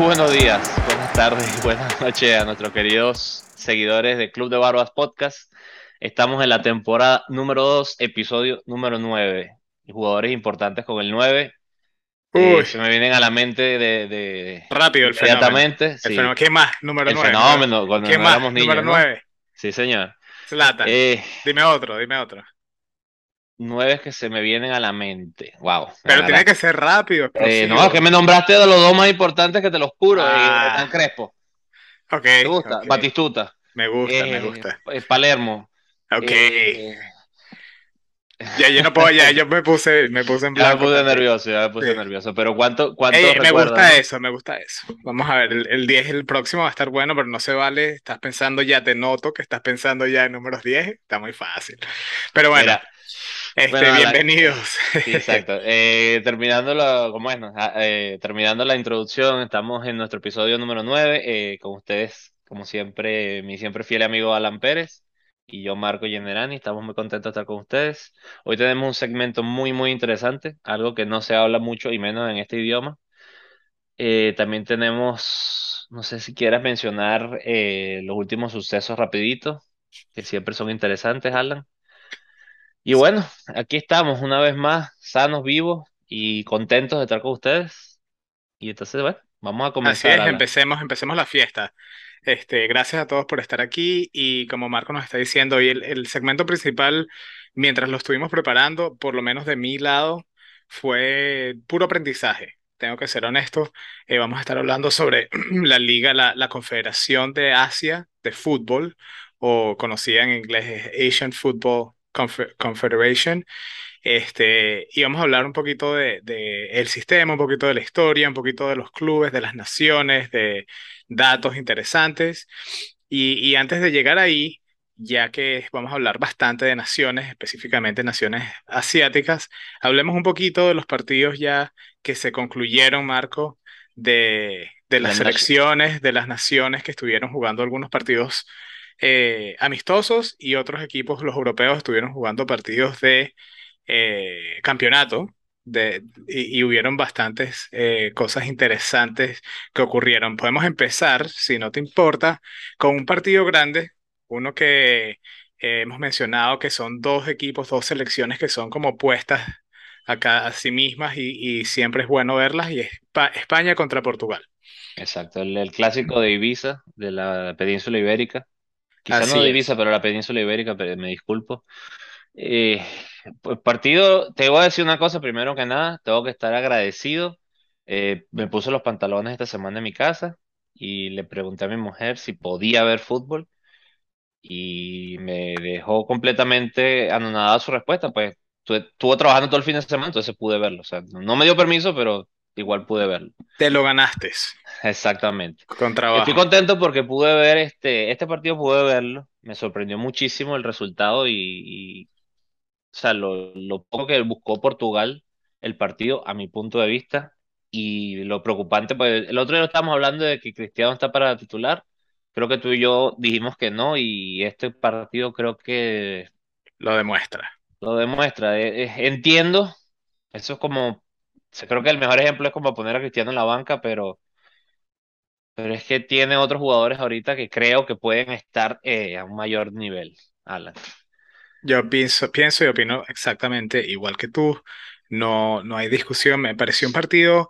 buenos días, buenas tardes y buenas noches a nuestros queridos seguidores de Club de Barbas Podcast. Estamos en la temporada número 2, episodio número 9. Jugadores importantes con el 9. Eh, Uy, se me vienen a la mente de, de- rápido el fenómeno. inmediatamente. El sí, fenómeno. ¿Qué más? Número el 9. fenómeno, cuando ¿Qué más? niños, Número ¿no? 9. Sí, señor. Eh, Dime otro, dime otro. Nueve que se me vienen a la mente. Wow. me Pero tiene que ser rápido. Eh, no, es que me nombraste de los dos más importantes que te los juro. Ah. Eh, Crespo. Ok, ¿Te gusta? ok. Batistuta. Me gusta, me Eh, gusta. eh, Palermo. Ok. Eh, Ya yo no puedo, ya yo me puse, me puse en ya me blanco. puse nervioso, ya me puse Sí. nervioso. Pero ¿cuánto, cuánto Ey, me gusta eso, me gusta eso. Vamos a ver, el, el 10, el próximo va a estar bueno, pero no se vale. Estás pensando ya, te noto que estás pensando ya en números 10. Está muy fácil. Pero bueno, Mira, este, bueno, la- bienvenidos. sí, exacto. Eh, terminando la, ¿cómo es? Ah, eh, terminando la introducción, estamos en nuestro episodio número 9, eh, con ustedes, como siempre, mi siempre fiel amigo Alan Pérez y yo, Marco Generani. Estamos muy contentos de estar con ustedes. Hoy tenemos un segmento muy, muy interesante, algo que no se habla mucho y menos en este idioma. Eh, también tenemos, no sé si quieras mencionar eh, los últimos sucesos rapidito, que siempre son interesantes, Alan. Y bueno, aquí estamos una vez más, sanos, vivos y contentos de estar con ustedes. Y entonces, bueno, vamos a Así comenzar, es, empecemos, empecemos la fiesta. Este, gracias a todos por estar aquí y como Marco nos está diciendo, hoy el, el segmento principal, mientras lo estuvimos preparando, por lo menos de mi lado, fue puro aprendizaje. Tengo que ser honesto, eh, vamos a estar hablando sobre la liga, la, la Confederación de Asia de Fútbol, o conocida en inglés Asian Football Confe- Confederation. Este, y vamos a hablar un poquito de, de el sistema, un poquito de la historia, un poquito de los clubes, de las naciones, de datos interesantes. Y, y antes de llegar ahí, ya que vamos a hablar bastante de naciones, específicamente naciones asiáticas, hablemos un poquito de los partidos ya que se concluyeron, Marco, de, de las selecciones, de las naciones que estuvieron jugando algunos partidos eh, amistosos y otros equipos, los europeos, estuvieron jugando partidos de eh, campeonato de, y, y hubieron bastantes eh, cosas interesantes que ocurrieron. Podemos empezar, si no te importa, con un partido grande, uno que hemos mencionado que son dos equipos, dos selecciones que son como puestas acá a sí mismas y, y siempre es bueno verlas, y es Pa- España contra Portugal. Exacto, el clásico de Ibiza, de la península ibérica. Quizá Así no. Ibiza, pero la península ibérica, pero me disculpo. Eh, pues partido, te voy a decir una cosa, primero que nada, tengo que estar agradecido. Eh, me puse los pantalones esta semana en mi casa y le pregunté a mi mujer si podía ver fútbol y me dejó completamente anonadada su respuesta, pues tu- estuvo trabajando todo el fin de semana, entonces pude verlo. O sea, no me dio permiso, pero igual pude verlo. Te lo ganaste Exactamente. con Estoy trabajo. contento porque pude ver este, este partido, pude verlo. Me sorprendió muchísimo el resultado y, y, o sea, lo, lo poco que buscó Portugal el partido, a mi punto de vista. Y lo preocupante, pues el otro día estábamos hablando de que Cristiano está para titular. Creo que tú y yo dijimos que no, y este partido creo que Lo demuestra. lo demuestra. Eh, eh, entiendo, eso es como, creo que el mejor ejemplo es como poner a Cristiano en la banca, pero. Pero es que tiene otros jugadores ahorita que creo que pueden estar eh, a un mayor nivel, Alan. Yo pienso, pienso y opino exactamente igual que tú. No, no hay discusión. Me pareció un partido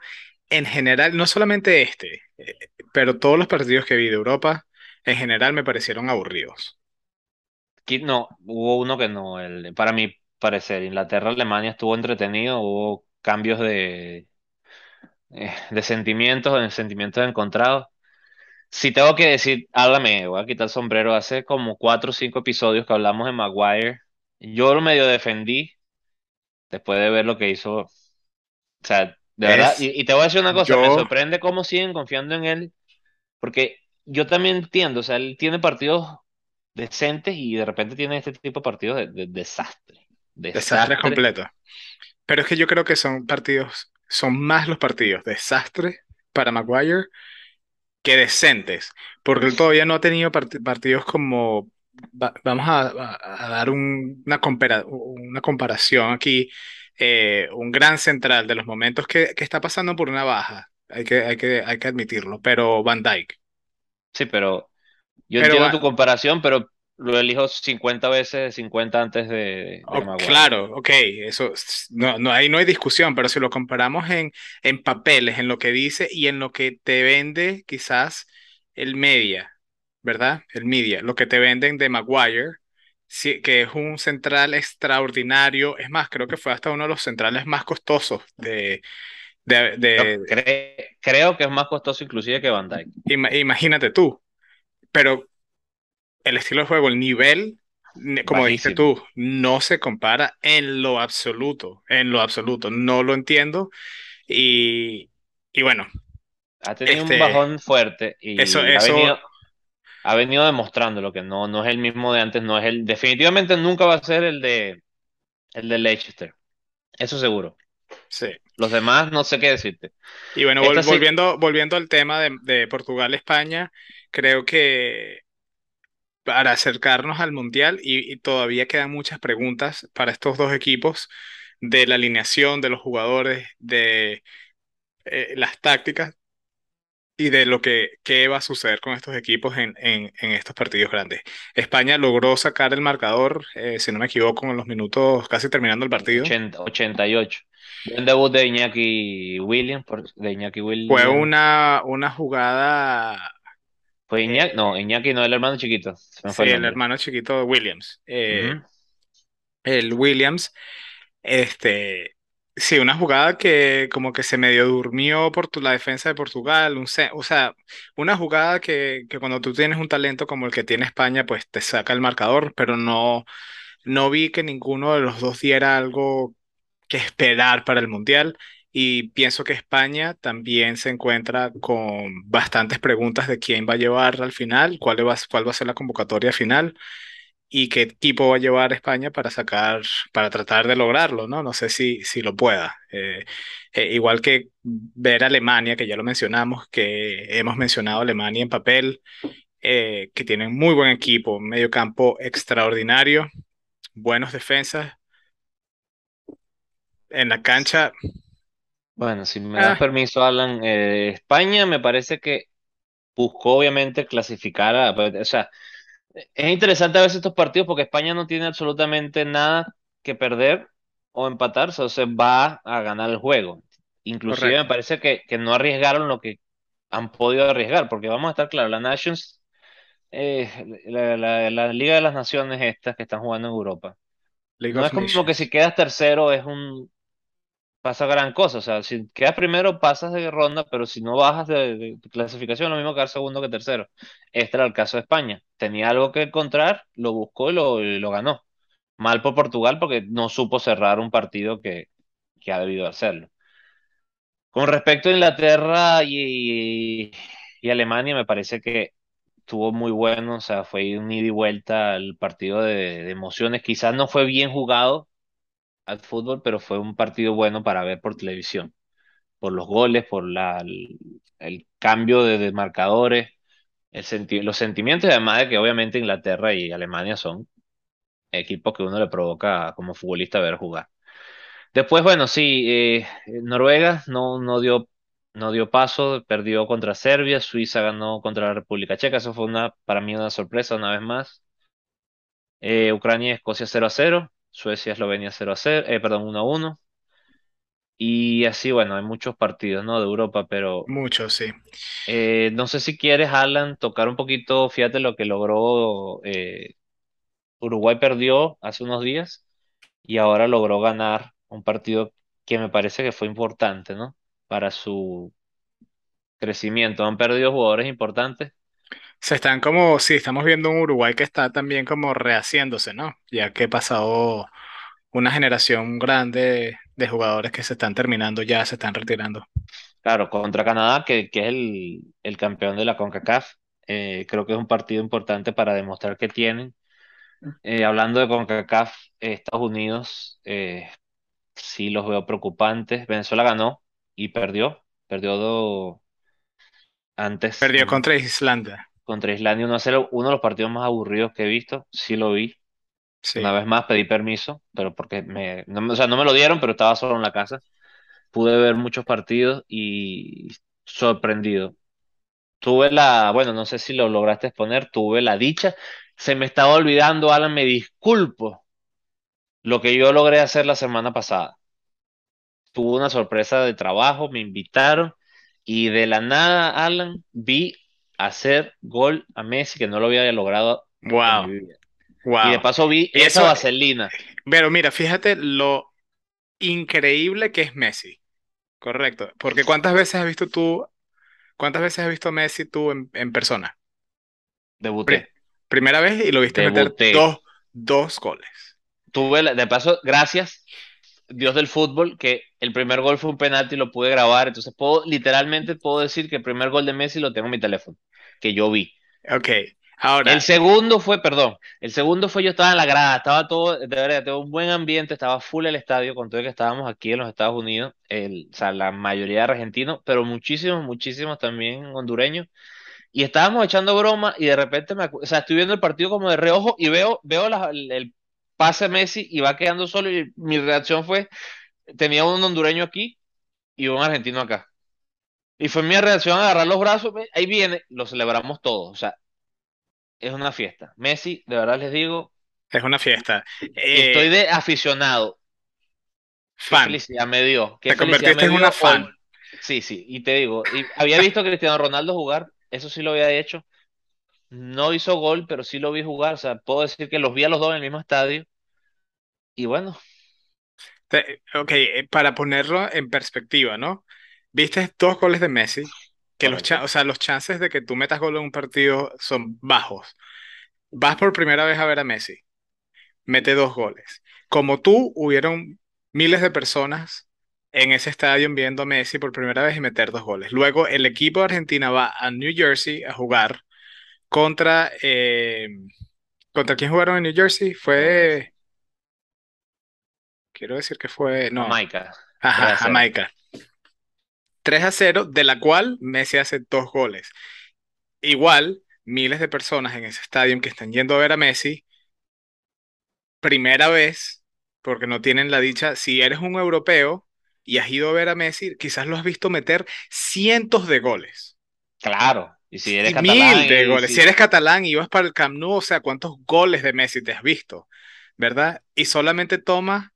en general, no solamente este, eh, pero todos los partidos que vi de Europa en general me parecieron aburridos. No, hubo uno que no, el, para mi parecer, Inglaterra-Alemania estuvo entretenido, hubo cambios de, eh, de sentimientos, de sentimientos encontrados. Si tengo que decir, háblame, voy a quitar el sombrero. Hace como cuatro o cinco episodios que hablamos de Maguire. Yo lo medio defendí después de ver lo que hizo. O sea, de verdad. Y, y te voy a decir una cosa, me sorprende cómo siguen confiando en él, porque yo también entiendo, o sea, él tiene partidos decentes y de repente tiene este tipo de partidos de, de desastre. desastre Desastre. completo. Pero es que yo creo que son partidos, son más los partidos desastre para Maguire que decentes, porque él todavía no ha tenido part- partidos como, va- vamos a, a- dar un- una, compara- una comparación aquí, eh, un gran central de los momentos que, que está pasando por una baja. hay que, hay que, hay que admitirlo, pero Van Dijk. Sí, pero yo Pero entiendo tu comparación, pero lo elijo 50 veces 50 antes de, Oh, claro, ok, eso no, no, ahí no hay discusión, pero si lo comparamos en, en papeles, en lo que dice y en lo que te vende quizás el media, ¿verdad? El media, lo que te venden de Maguire, sí, que es un central extraordinario, es más, creo que fue hasta uno de los centrales más costosos de, de, de- cre- creo que es más costoso inclusive que Van ima- imagínate tú, pero el estilo de juego, el nivel, como dijiste tú, no se compara en lo absoluto, en lo absoluto, no lo entiendo. Y, y bueno, Ha tenido Este, un bajón fuerte eso, y ha eso, venido, ha venido demostrándolo que no, no es el mismo de antes, no es el, definitivamente nunca va a ser el de el de Leicester. Eso seguro. sí. Los demás no sé qué decirte. Y bueno, vol- Esta sí, volviendo, volviendo al tema de, de Portugal-España, creo que para acercarnos al Mundial, y, y todavía quedan muchas preguntas para estos dos equipos, de la alineación, de los jugadores, de eh, las tácticas. y de lo que qué va a suceder con estos equipos en, en, en estos partidos grandes. España logró sacar el marcador, eh, si no me equivoco, en los minutos casi terminando el partido. 80, 88. Buen debut de Iñaki Williams, por- de Iñaki Fue una, una jugada, Fue Iñaki, no, eh, Iñaki no, el hermano chiquito, sí, el hermano chiquito de Williams, eh, el Williams, este, sí, una jugada que como que se medio durmió por tu- la defensa de Portugal, un o sea, una jugada que, que cuando tú tienes un talento como el que tiene España, pues te saca el marcador, pero no, no vi que ninguno de los dos diera algo que esperar para el Mundial. Y pienso que España también se encuentra con bastantes preguntas de quién va a llevar al final, cuál va, cuál va a ser la convocatoria final y qué equipo va a llevar España para sacar, para tratar de lograrlo, ¿no? No sé si, si lo pueda. Eh, eh, igual que ver a Alemania, que ya lo mencionamos, que hemos mencionado Alemania en papel, eh, que tienen muy buen equipo, un medio campo extraordinario, buenos defensas. En la cancha, Bueno, si me das ah, permiso, Alan, eh, España me parece que buscó obviamente clasificar a, pues, o sea, es interesante a veces estos partidos porque España no tiene absolutamente nada que perder o empatar, o sea, va a ganar el juego. Inclusive me parece que, que no arriesgaron lo que han podido arriesgar, porque vamos a estar claros, la Nations, eh, la, la- la Liga de las Naciones estas que están jugando en Europa, League no es como que si quedas tercero es un pasa gran cosa. O sea, si quedas primero, pasas de ronda, pero si no bajas de, clasificación, lo mismo quedar segundo que tercero. Este era el caso de España. Tenía algo que encontrar, lo buscó y lo, y lo ganó. Mal por Portugal porque no supo cerrar un partido que, que ha debido hacerlo. Con respecto a Inglaterra y, y Alemania, me parece que estuvo muy bueno. O sea, fue un ida y vuelta el partido de, de emociones. Quizás no fue bien jugado al fútbol, pero fue un partido bueno para ver por televisión. por los goles, por la, el, cambio de, de marcadores, el senti- los sentimientos, además de que obviamente Inglaterra y Alemania son equipos que uno le provoca como futbolista ver jugar. Después, bueno, sí, eh, Noruega no, no dio, no dio paso, perdió contra Serbia, Suiza ganó contra la República Checa, eso fue una, para mí una sorpresa una vez más. Eh, Ucrania y Escocia 0 a 0, Suecia, Eslovenia 0 a 0, eh, perdón, 1 a 1. Y así, bueno, hay muchos partidos, ¿no? De Europa, pero Mucho, sí. Eh, no sé si quieres, Alan, tocar un poquito, fíjate lo que logró. eh, Uruguay perdió hace unos días y ahora logró ganar un partido que me parece que fue importante, ¿no? Para su crecimiento. Han perdido jugadores importantes. Se están como, sí, estamos viendo un Uruguay que está también como rehaciéndose, ¿no? Ya que ha pasado una generación grande de jugadores que se están terminando ya, se están retirando. Claro, contra Canadá, que, que es el, el campeón de la CONCACAF. Eh, creo que es un partido importante para demostrar que tienen. Eh, hablando de CONCACAF, eh, Estados Unidos, eh, sí los veo preocupantes. Venezuela ganó y perdió. Perdió do- antes Perdió contra Islanda, contra Islandia 1 a 0. Uno de los partidos más aburridos que he visto. Sí lo vi. Una sí. vez más pedí permiso, pero porque me, no, me- o sea, no me lo dieron, pero estaba solo en la casa. Pude ver muchos partidos y sorprendido. Tuve la, bueno, no sé si lo lograste exponer, tuve la dicha. Se me estaba olvidando, Alan, me disculpo, lo que yo logré hacer la semana pasada. Tuve una sorpresa de trabajo, me invitaron y de la nada, Alan, vi hacer gol a Messi que no lo había logrado en mi Wow, vida. Y de wow. paso vi Y esa eso, vaselina pero mira, fíjate lo increíble que es Messi, correcto. Porque ¿cuántas veces has visto tú, cuántas veces has visto a Messi tú en, en persona? Pri- debuté, primera vez y lo viste meter dos, dos goles. Tuve, de paso, gracias, Dios del fútbol, que el primer gol fue un penalti y lo pude grabar. Entonces, puedo, literalmente puedo decir que el primer gol de Messi lo tengo en mi teléfono, que yo vi. Ok, El ahora, segundo fue, perdón, el segundo fue yo estaba en la grada, estaba todo, de verdad, todo un buen ambiente, estaba full el estadio, con todo que estábamos aquí en los Estados Unidos, el, o sea, la mayoría de argentinos, pero muchísimos, muchísimos también hondureños. Y estábamos echando broma y de repente me, o sea, estoy viendo el partido como de reojo y veo, veo la- el, de Messi y va quedando solo y mi reacción fue, tenía un hondureño aquí y un argentino acá. Y fue mi reacción a agarrar los brazos, ahí viene, lo celebramos todos, o sea, es una fiesta. Messi, de verdad les digo, es una fiesta. estoy Eh, de aficionado. Qué fan, felicidad me dio, qué te convertiste en una fan. Sí, sí, y te digo, y había visto a Cristiano Ronaldo jugar, eso sí lo había hecho. No hizo gol, pero sí lo vi jugar. O sea, puedo decir que los vi a los dos en el mismo estadio. Y bueno, ok, eh, para ponerlo en perspectiva, ¿no? Viste dos goles de Messi, que los, o sea, los chances de que tú metas gol en un partido son bajos. Vas por primera vez a ver a Messi, mete dos goles. Como tú, hubieron miles de personas en ese estadio viendo a Messi por primera vez y meter dos goles. Luego, el equipo de Argentina va a New Jersey a jugar contra... eh, ¿contra quién jugaron en New Jersey? Fue... Quiero decir que fue... No, Jamaica, ajá, 3 a 0. Jamaica. 3 a 0, de la cual Messi hace dos goles. Igual, miles de personas en ese estadio que están yendo a ver a Messi, primera vez, porque no tienen la dicha, si eres un europeo y has ido a ver a Messi, quizás lo has visto meter cientos de goles. Claro. Y si eres Y mil catalán de y goles. Si si... eres catalán y vas para el Camp Nou, o sea, ¿cuántos goles de Messi te has visto? ¿Verdad? Y solamente toma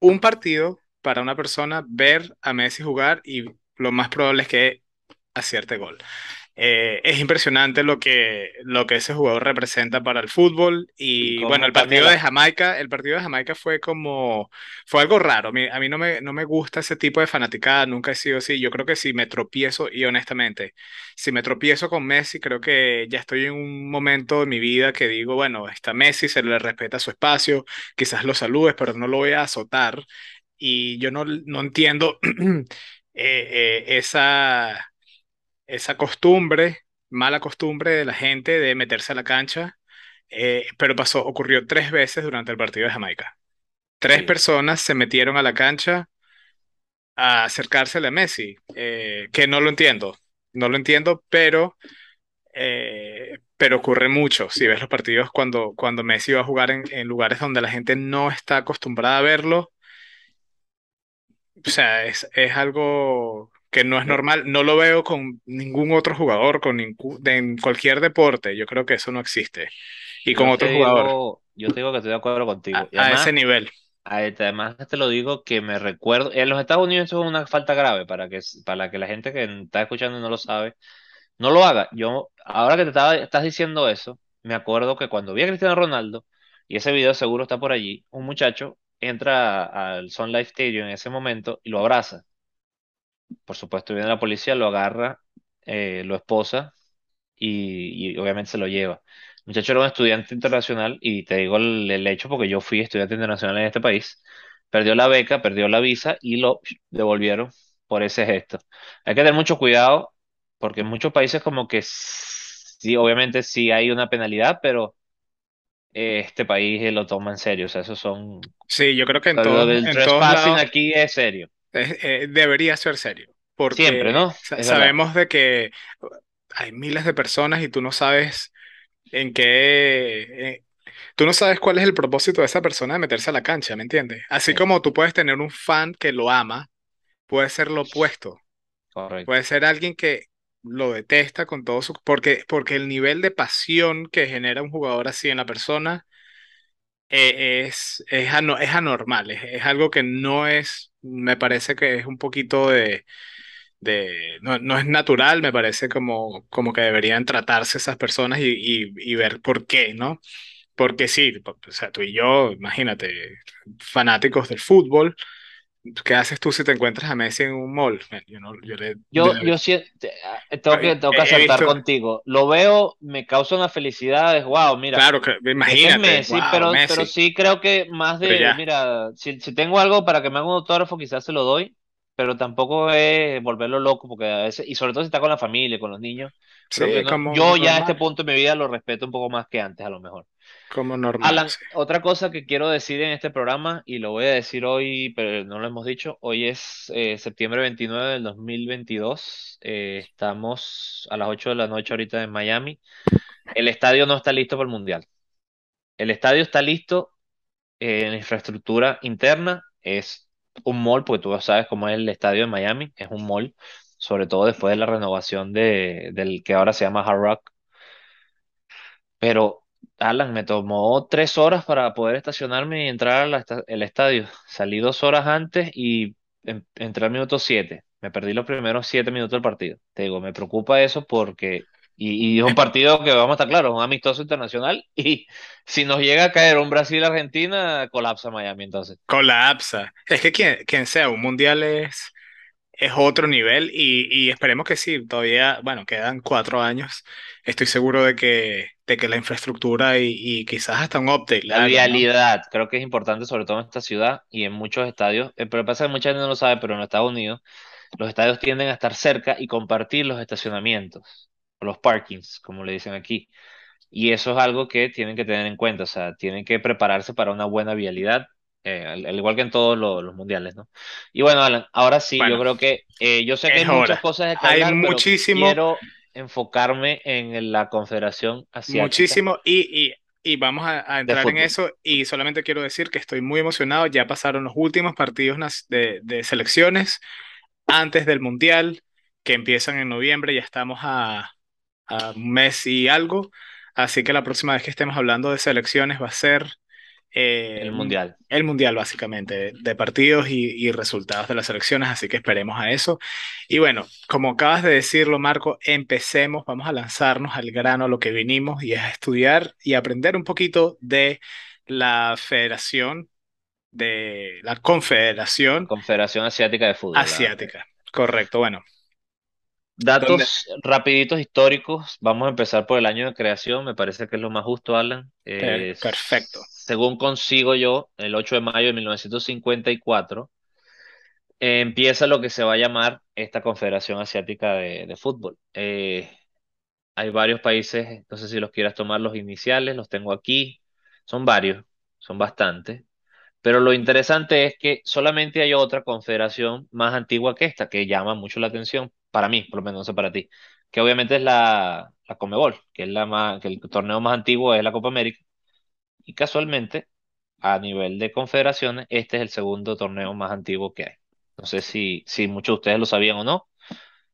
un partido para una persona ver a Messi jugar y lo más probable es que acierte gol. Eh, es impresionante lo que, lo que ese jugador representa para el fútbol. Y bueno, el partido de. Jamaica, el partido de Jamaica fue como, fue algo raro. A mí, a mí no me, no me gusta ese tipo de fanaticada, nunca he sido así. Yo creo que si me tropiezo, y honestamente, si me tropiezo con Messi, creo que ya estoy en un momento de mi vida que digo, bueno, está Messi, se le respeta su espacio, quizás lo saludes, pero no lo voy a azotar. Y yo no, no entiendo eh, eh, esa esa costumbre, mala costumbre de la gente de meterse a la cancha, eh, pero pasó, ocurrió tres veces durante el partido de Jamaica. Tres Sí. personas se metieron a la cancha a acercársele a Messi, eh, que no lo entiendo, no lo entiendo, pero, eh, pero ocurre mucho. Si ves los partidos cuando, cuando Messi va a jugar en, en lugares donde la gente no está acostumbrada a verlo, o sea, es, es algo que no es normal. No lo veo con ningún otro jugador, con en cualquier deporte. Yo creo que eso no existe. Y con yo otro jugador, digo, yo te digo que estoy de acuerdo contigo. a, Y a ese además, nivel. a- además te lo digo que me recuerdo, en los Estados Unidos eso es una falta grave para que, para que la gente que está escuchando y no lo sabe, no lo haga. Yo, ahora que te estaba, estás diciendo eso, me acuerdo que cuando vi a Cristiano Ronaldo, y ese video seguro está por allí, un muchacho entra al Sun Life Stadium en ese momento y lo abraza. Por supuesto, viene la policía, lo agarra, eh, lo esposa y, y obviamente se lo lleva. El muchacho era un estudiante internacional y te digo el, el hecho porque yo fui estudiante internacional en este país. Perdió la beca, perdió la visa y lo devolvieron por ese gesto. Hay que tener mucho cuidado porque en muchos países como que sí, obviamente sí hay una penalidad, pero eh, este país lo toma en serio. O sea, esos son... Sí, yo creo que en Lo todos, del en todos trespassing lados aquí es serio. Eh, eh, debería ser serio, Siempre, porque ¿no? Es verdad. sabemos de que hay miles de personas y tú no sabes en qué, eh, tú no sabes cuál es el propósito de esa persona de meterse a la cancha, ¿me entiendes? Así Sí, como tú puedes tener un fan que lo ama, puede ser lo opuesto. correcto. Puede ser alguien que lo detesta con todo su... Porque, porque el nivel de pasión que genera un jugador así en la persona eh, es, es, ano- es anormal, es, es algo que no es, me parece que es un poquito de, de no, no es natural, me parece como, como que deberían tratarse esas personas y, y, y ver por qué, ¿no? Porque sí, o sea, tú y yo, imagínate, fanáticos del fútbol, ¿qué haces tú si te encuentras a Messi en un mall? Yo no, yo le, Yo, de- yo sí, te- ah, tengo que, tengo que acertar visto, contigo. Lo veo, me causa una felicidad, es wow, mira. claro, que, Ese es imagínate, Messi, wow, pero, pero Messi, sí creo que más pero de, mira, si, si tengo algo para que me haga un autógrafo, quizás se lo doy, pero tampoco es volverlo loco, porque a veces, y sobre todo si está con la familia, con los niños, que sí, no, como yo ya a este normal, punto de mi vida lo respeto un poco más que antes, a lo mejor. como normal, Alan, sí. otra cosa que quiero decir en este programa, y lo voy a decir hoy, pero no lo hemos dicho, hoy es eh, septiembre 29 del 2022, eh, estamos a las 8 de la noche ahorita en Miami, el estadio no está listo para el Mundial. El estadio está listo eh, en infraestructura interna, es un mall, porque tú sabes cómo es el estadio de Miami, es un mall, sobre todo después de la renovación de, del que ahora se llama Hard Rock. Pero, Alan, me tomó tres horas para poder estacionarme y entrar al estadio. Salí dos horas antes y en- entré al minuto siete. Me perdí los primeros siete minutos del partido. Te digo, me preocupa eso porque, y, y es un partido que vamos a estar claros, un amistoso internacional. Y si nos llega a caer un Brasil-Argentina, colapsa Miami entonces. Colapsa. Es que quien, quien sea, un mundial es, es otro nivel y, y esperemos que sí, todavía, bueno, quedan cuatro años. Estoy seguro de que, de que la infraestructura y, y quizás hasta un update La hagan, ¿no? vialidad, creo que es importante, sobre todo en esta ciudad y en muchos estadios. Eh, Pero pasa que mucha gente no lo sabe, pero en Estados Unidos los estadios tienden a estar cerca y compartir los estacionamientos, o los parkings, como le dicen aquí. Y eso es algo que tienen que tener en cuenta, o sea, tienen que prepararse para una buena vialidad, eh, al, al igual que en todos los, los mundiales, ¿no? Y bueno, Alan, ahora sí, yo Bueno, creo que eh, yo sé que hay es muchas hora. cosas de que Hay hablar, pero muchísimo, quiero enfocarme en la Confederación Asiática muchísimo y, y, y vamos a, a entrar en eso y solamente quiero decir que estoy muy emocionado. Ya pasaron los últimos partidos de, de selecciones antes del mundial que empiezan en noviembre. Ya estamos a a un mes y algo. Así que la próxima vez que estemos hablando de selecciones va a ser El eh, Mundial. el mundial, básicamente, de partidos y, y resultados de las selecciones. Así que esperemos a eso. Y bueno, como acabas de decirlo, Marco, empecemos. Vamos a lanzarnos al grano a lo que vinimos y es a estudiar y aprender un poquito de la federación, de la confederación Confederación Asiática de Fútbol. asiática. Correcto, bueno. ¿Dónde? Datos rapiditos históricos. Vamos a empezar por el año de creación. Me parece que es lo más justo, Alan. Eh, perfecto. según consigo yo, el 8 de mayo de 1954, eh, empieza lo que se va a llamar esta Confederación Asiática de, de Fútbol. Eh, hay varios países, no sé si los quieras tomar los iniciales, los tengo aquí. Son varios, son bastantes. Pero lo interesante es que solamente hay otra confederación más antigua que esta, que llama mucho la atención, para mí, por lo menos no sé para ti, que obviamente es la, la Conmebol, que es la más, que el torneo más antiguo es la Copa América, y casualmente, a nivel de confederaciones, este es el segundo torneo más antiguo que hay. No sé si, si muchos de ustedes lo sabían o no,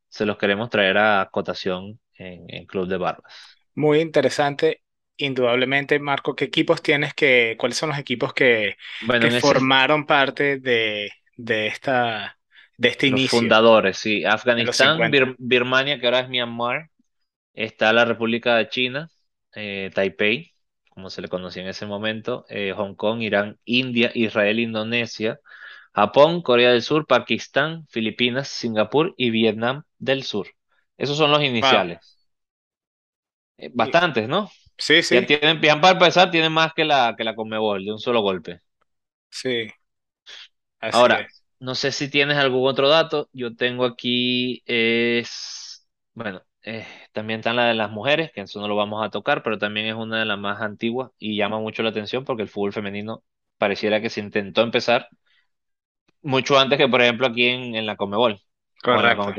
se los queremos traer a cotación en, en Club de Barbas. Muy interesante, indudablemente, Marco. ¿Qué equipos tienes que, cuáles son los equipos que, Bueno, que ese, formaron parte de, de esta, de este los inicio fundadores, sí, Afganistán, 50? Bir- Birmania, que ahora es Myanmar, Está la República de China, eh, Taipei, como se le conocía en ese momento, eh, Hong Kong, Irán, India, Israel, Indonesia, Japón, Corea del Sur, Pakistán, Filipinas, Singapur y Vietnam del Sur. Esos son los iniciales. Eh, bastantes, ¿no? Sí, Ya sí, tienen, ya para empezar, tienen más que la, que la Conmebol, de un solo golpe. sí, así Ahora, es. No sé si tienes algún otro dato. Yo tengo aquí, es, bueno, eh, también están la de las mujeres, que eso no lo vamos a tocar, pero también es una de las más antiguas y llama mucho la atención porque el fútbol femenino pareciera que se intentó empezar mucho antes que, por ejemplo, aquí en, en la Conmebol o en la Correcto.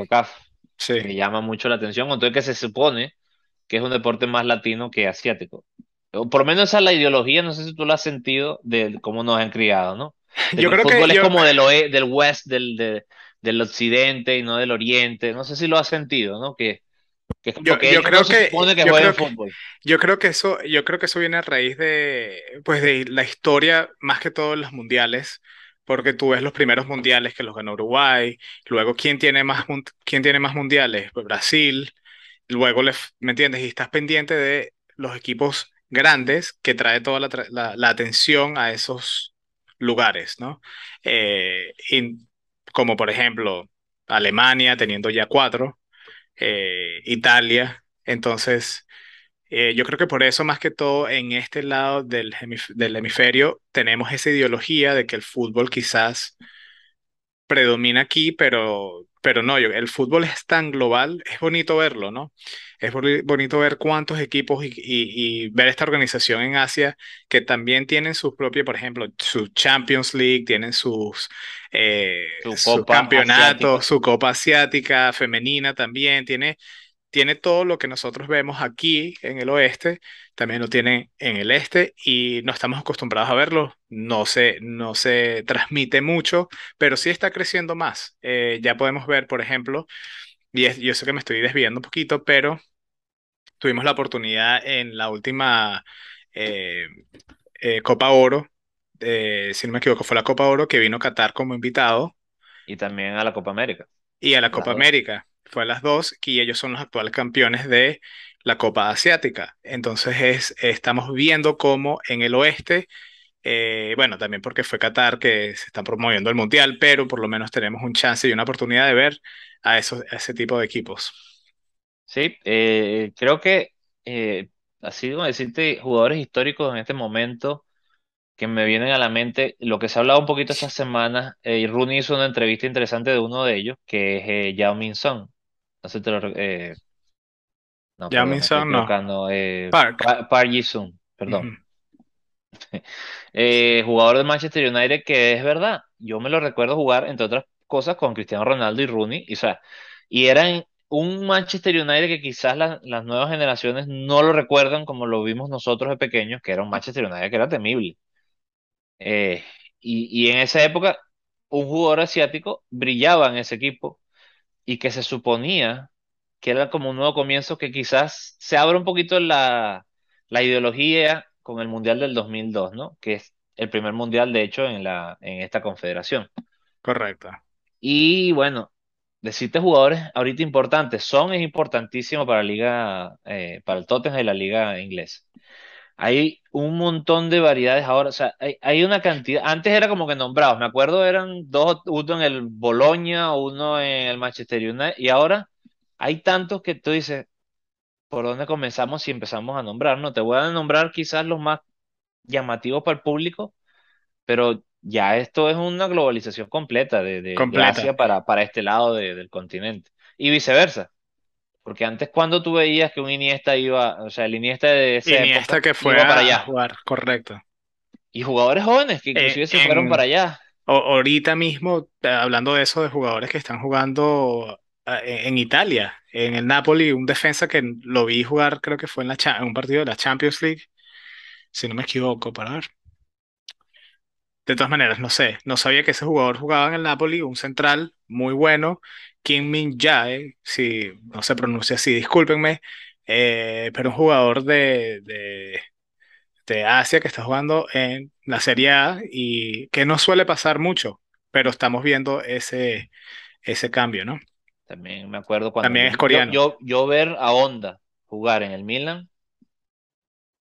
Sí. que llama mucho la atención, entonces que se supone que es un deporte más latino que asiático. O por lo menos esa es la ideología, no sé si tú lo has sentido de cómo nos han criado, ¿no? Yo que el creo que fútbol es yo, como del oe- del west, del, de, del occidente y no del oriente. No sé si lo has sentido, ¿no? Que, que es como Yo, que yo no creo se que, que yo creo que, fútbol. yo creo que eso, yo creo que eso viene a raíz de, pues de la historia, más que todo en los mundiales, porque tú ves los primeros mundiales que los ganó Uruguay, luego quién tiene más, quién tiene más mundiales, Pues Brasil, luego le, ¿me entiendes? Y estás pendiente de los equipos grandes que trae toda la, la- la atención a esos lugares, ¿no? Eh, como por ejemplo Alemania teniendo ya cuatro eh, Italia. Entonces, eh, yo creo que por eso, más que todo, en este lado del hemisferio, tenemos esa ideología de que el fútbol quizás predomina aquí, pero, pero no, yo- el fútbol es tan global, es bonito verlo, ¿no? Es boni- bonito ver cuántos equipos y, y- y ver esta organización en Asia que también tienen sus propios, por ejemplo, su Champions League, tienen sus, eh, Su sus campeonatos, su Copa Asiática femenina también, tiene tiene todo lo que nosotros vemos aquí en el oeste, también lo tiene en el este y no estamos acostumbrados a verlo. No se, no se transmite mucho, pero sí está creciendo más. Eh, ya podemos ver, por ejemplo, y es- yo sé que me estoy desviando un poquito, pero tuvimos la oportunidad en la última eh, eh, Copa Oro, si no me equivoco, fue la Copa Oro que vino Qatar como invitado Y también a la Copa América, y a la Copa. América. Fue a las dos y ellos son los actuales campeones de la Copa Asiática. Entonces es, estamos viendo cómo en el oeste, eh, bueno, también porque fue Qatar que se está promoviendo el Mundial, pero por lo menos tenemos un chance y una oportunidad de ver a, esos, a ese tipo de equipos. Sí, eh, creo que, eh, así como decirte, jugadores históricos en este momento que me vienen a la mente, lo que se ha hablado un poquito estas semanas, eh, Rooney hizo una entrevista interesante de uno de ellos, que es Yao Min Son. No sé si te lo, re- eh, no, Minson, no. equivocando. Eh, Park. Pa- Park Ji-sung, perdón. Eh, jugador de Manchester United que es verdad, yo me lo recuerdo jugar, entre otras cosas, con Cristiano Ronaldo y Rooney, y, o sea, y eran un Manchester United que quizás la- las nuevas generaciones no lo recuerdan como lo vimos nosotros de pequeños, que era un Manchester United que era temible. Eh, y, y en esa época, un jugador asiático brillaba en ese equipo y que se suponía que era como un nuevo comienzo que quizás se abre un poquito la, la ideología con el Mundial del 2002, ¿no? Que es el primer mundial, de hecho, en la, en esta confederación. Correcto. Y bueno, decirte jugadores ahorita importantes, Son es importantísimo para la liga, eh, para el Tottenham y la liga inglesa. Hay un montón de variedades ahora, o sea, hay, hay una cantidad, antes era como que nombrados, me acuerdo eran dos, uno en el Bologna, uno en el Manchester United, y ahora hay tantos que tú dices, ¿por dónde comenzamos si empezamos a nombrar? No, te voy a nombrar quizás los más llamativos para el público, pero ya esto es una globalización completa de, de. Asia para, para este lado de- del continente, y viceversa. Porque antes cuando tú veías que un Iniesta iba, o sea, el Iniesta de esa Iniesta época que fue iba para a, a allá. jugar, correcto. Y jugadores jóvenes que Eh, inclusive se fueron para en, allá. ahorita mismo, eh, hablando de eso, de jugadores que están jugando eh, en en Italia, en el Napoli, un defensa que lo vi jugar, creo que fue en, la, en un partido de la Champions League, si no me equivoco, para ver. De todas maneras, no sé, no sabía que ese jugador jugaba en el Napoli, un central muy bueno, Kim Min Jae, si no se pronuncia así, discúlpenme, eh, pero un jugador de, de, de Asia que está jugando en la Serie A y que no suele pasar mucho, pero estamos viendo ese, ese cambio, ¿no? También me acuerdo cuando También es coreano. yo, yo ver a Honda jugar en el Milan,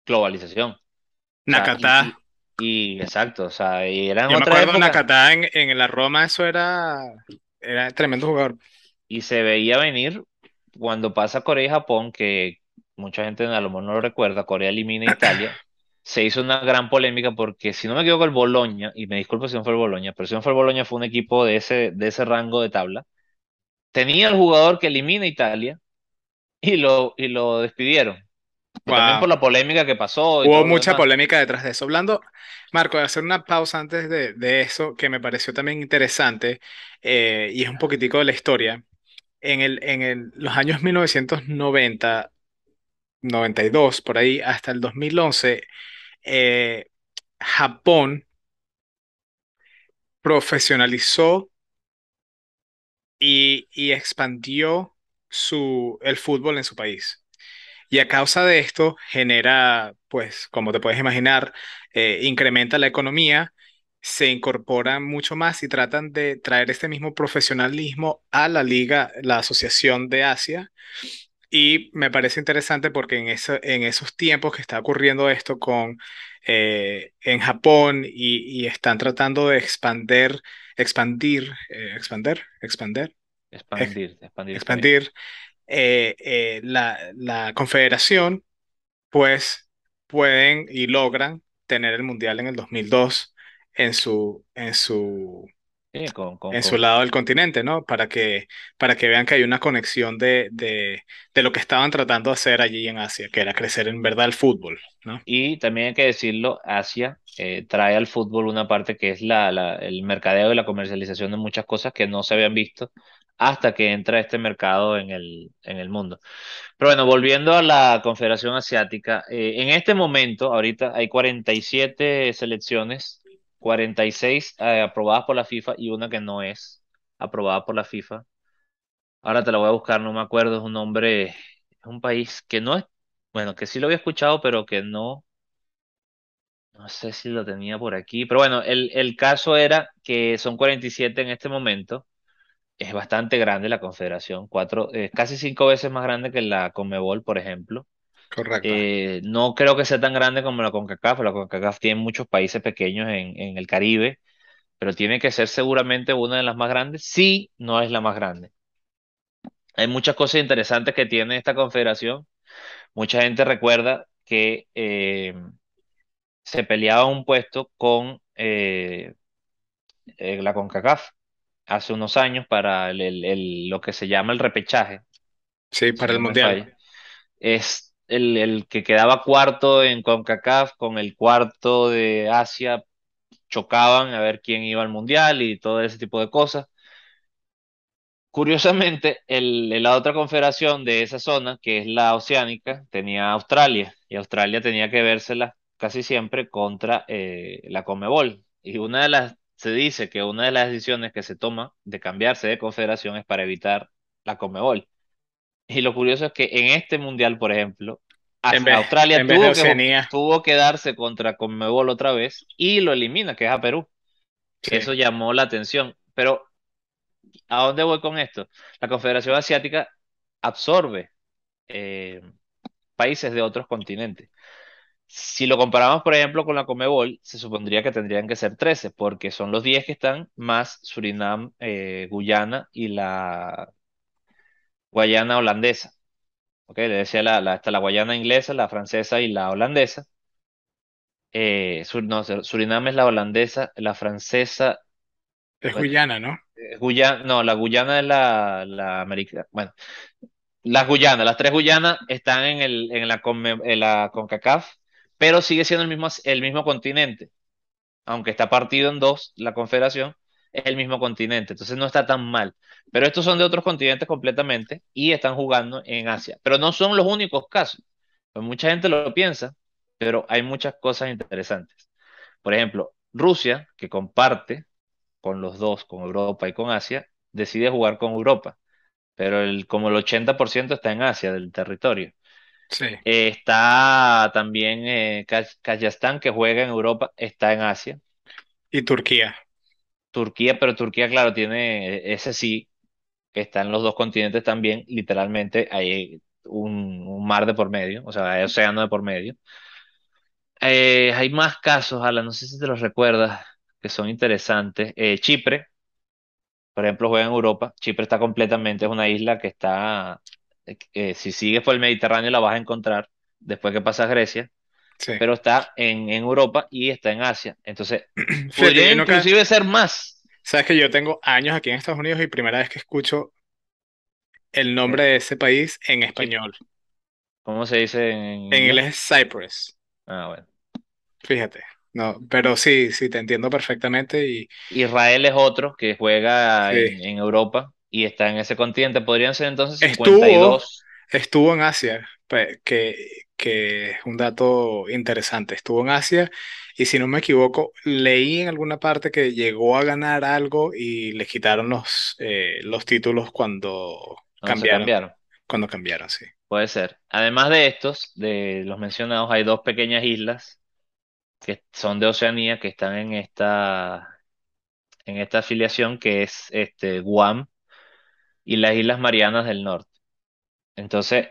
globalización. O sea, Nakata, y, exacto, o sea, y era en yo me otra acuerdo época Nakata en, en la Roma, eso era, era tremendo jugador. y se veía venir cuando pasa Corea y Japón, que mucha gente a lo mejor no lo recuerda, Corea elimina a Italia, se hizo una gran polémica porque si no me equivoco el Boloña, y me disculpo si no fue el Boloña, pero si no fue el Boloña fue un equipo de ese, de ese rango de tabla, tenía el jugador que elimina a Italia y lo, y lo despidieron. También por la polémica que pasó y Hubo mucha polémica detrás de eso. Hablando, Marco, de hacer una pausa antes de, de eso, que me pareció también interesante, eh, y es un poquitico de la historia. En el, en el- los años 1990, 92, por ahí, hasta el 2011, eh, Japón profesionalizó y, y expandió su, el fútbol en su país. Y a causa de esto genera, pues, como te puedes imaginar, eh, incrementa la economía, se incorporan mucho más y tratan de traer este mismo profesionalismo a la liga, la Asociación de Asia. Y me parece interesante porque en, eso, en esos tiempos que está ocurriendo esto con eh, en Japón y, y, están tratando de expander, expandir, eh, expander, expander, Expandir, expandir. bien. expandir eh, eh, la, la confederación, pues pueden y logran tener el mundial en el 2002 en su, en su, Sí, con, con, en su lado del continente, ¿no? Para que, para que vean que hay una conexión de, de, de lo que estaban tratando de hacer allí en Asia, que era crecer en verdad el fútbol, ¿no? Y también hay que decirlo, Asia eh, trae al fútbol una parte que es la, la- el mercadeo y la comercialización de muchas cosas que no se habían visto hasta que entra este mercado en el, en el mundo. Pero bueno, volviendo a la Confederación Asiática, eh, en este momento, ahorita hay 47 selecciones, 46 eh, aprobadas por la FIFA y una que no es aprobada por la FIFA. Ahora te la voy a buscar, no me acuerdo, es un nombre, es un país que no es, bueno, que sí lo había escuchado, pero que no, no sé si lo tenía por aquí. Pero bueno, el, el caso era que son 47 en este momento. Es bastante grande la Confederación, cuatro, eh, casi cinco veces más grande que la Conmebol, por ejemplo. Correcto. Eh, no creo que sea tan grande como la CONCACAF. La CONCACAF tiene muchos países pequeños en, en el Caribe, pero tiene que ser seguramente una de las más grandes. Sí, no es la más grande. Hay muchas cosas interesantes que tiene esta confederación. Mucha gente recuerda que eh, se peleaba un puesto con eh, la CONCACAF hace unos años para el- el- el- lo que se llama el repechaje, Sí, si para el no mundial. Es el, el que quedaba cuarto en CONCACAF con el cuarto de Asia, chocaban a ver quién iba al mundial y todo ese tipo de cosas. Curiosamente, el, la otra confederación de esa zona, que es la oceánica, tenía Australia y Australia tenía que vérsela casi siempre contra eh, la Conmebol. Y una de las, se dice que una de las decisiones que se toma de cambiarse de confederación es para evitar la Conmebol. Y lo curioso es que en este mundial, por ejemplo, vez, Australia tuvo que, tuvo que darse contra Conmebol otra vez y lo elimina, que es a Perú. sí. Eso llamó la atención. Pero ¿A dónde voy con esto? La Confederación Asiática absorbe eh, países de otros continentes. Si lo comparamos, por ejemplo, con la Comebol, se supondría que tendrían que ser 13, porque son los 10 que están, más Surinam, eh, Guyana y la Guayana holandesa. ¿Ok? Le decía la, la, está la Guayana inglesa, la francesa y la holandesa. Eh, Sur- no, Surinam es la holandesa, la francesa, Es bueno, Guyana, ¿no? eh, Guyana, no, la Guyana es la, la americana. Bueno, Las Guyanas, las tres Guyanas están en el, en la, en la CONCACAF, pero sigue siendo el mismo, el mismo continente. Aunque está partido en dos, la confederación, es el mismo continente. Entonces no está tan mal. Pero estos son de otros continentes completamente y están jugando en Asia. Pero no son los únicos casos. Pues mucha gente lo piensa, pero hay muchas cosas interesantes. Por ejemplo, Rusia, que comparte con los dos, con Europa y con Asia, decide jugar con Europa pero el, como el 80% está en Asia del territorio. Sí. Eh, está también eh, Kaz- Kazajstán, que juega en Europa, está en Asia. Y Turquía. Turquía, pero Turquía, claro, tiene ese sí, que está en los dos continentes también, literalmente hay un, un mar de por medio, o sea, hay océano de por medio. Eh, hay más casos, Alan, no sé si te los recuerdas, que son interesantes. Eh, Chipre, por ejemplo, juega en Europa. Chipre está completamente, es una isla que está, eh, si sigues por el Mediterráneo la vas a encontrar después que pasas Grecia, Sí. pero está en, en Europa y está en Asia. Entonces, Fíjate, podría inclusive ser más. sabes que yo tengo años aquí en Estados Unidos y primera vez que escucho el nombre de ese país en español. ¿cómo se dice en En inglés? inglés es Cyprus. Ah, bueno. Fíjate. No, pero sí, sí, te entiendo perfectamente y Israel es otro que juega sí. en, en Europa y está en ese continente. Podrían ser entonces Estuvo, 52. estuvo en Asia, pe- que, que es un dato interesante. Estuvo en Asia y si no me equivoco, leí en alguna parte que llegó a ganar algo y le quitaron los, eh, los títulos cuando cambiaron. cambiaron. Cuando cambiaron, sí. Puede ser. Además de estos, de los mencionados, hay dos pequeñas islas que son de Oceanía que están en esta, en esta afiliación que es este, Guam y las Islas Marianas del Norte. Entonces,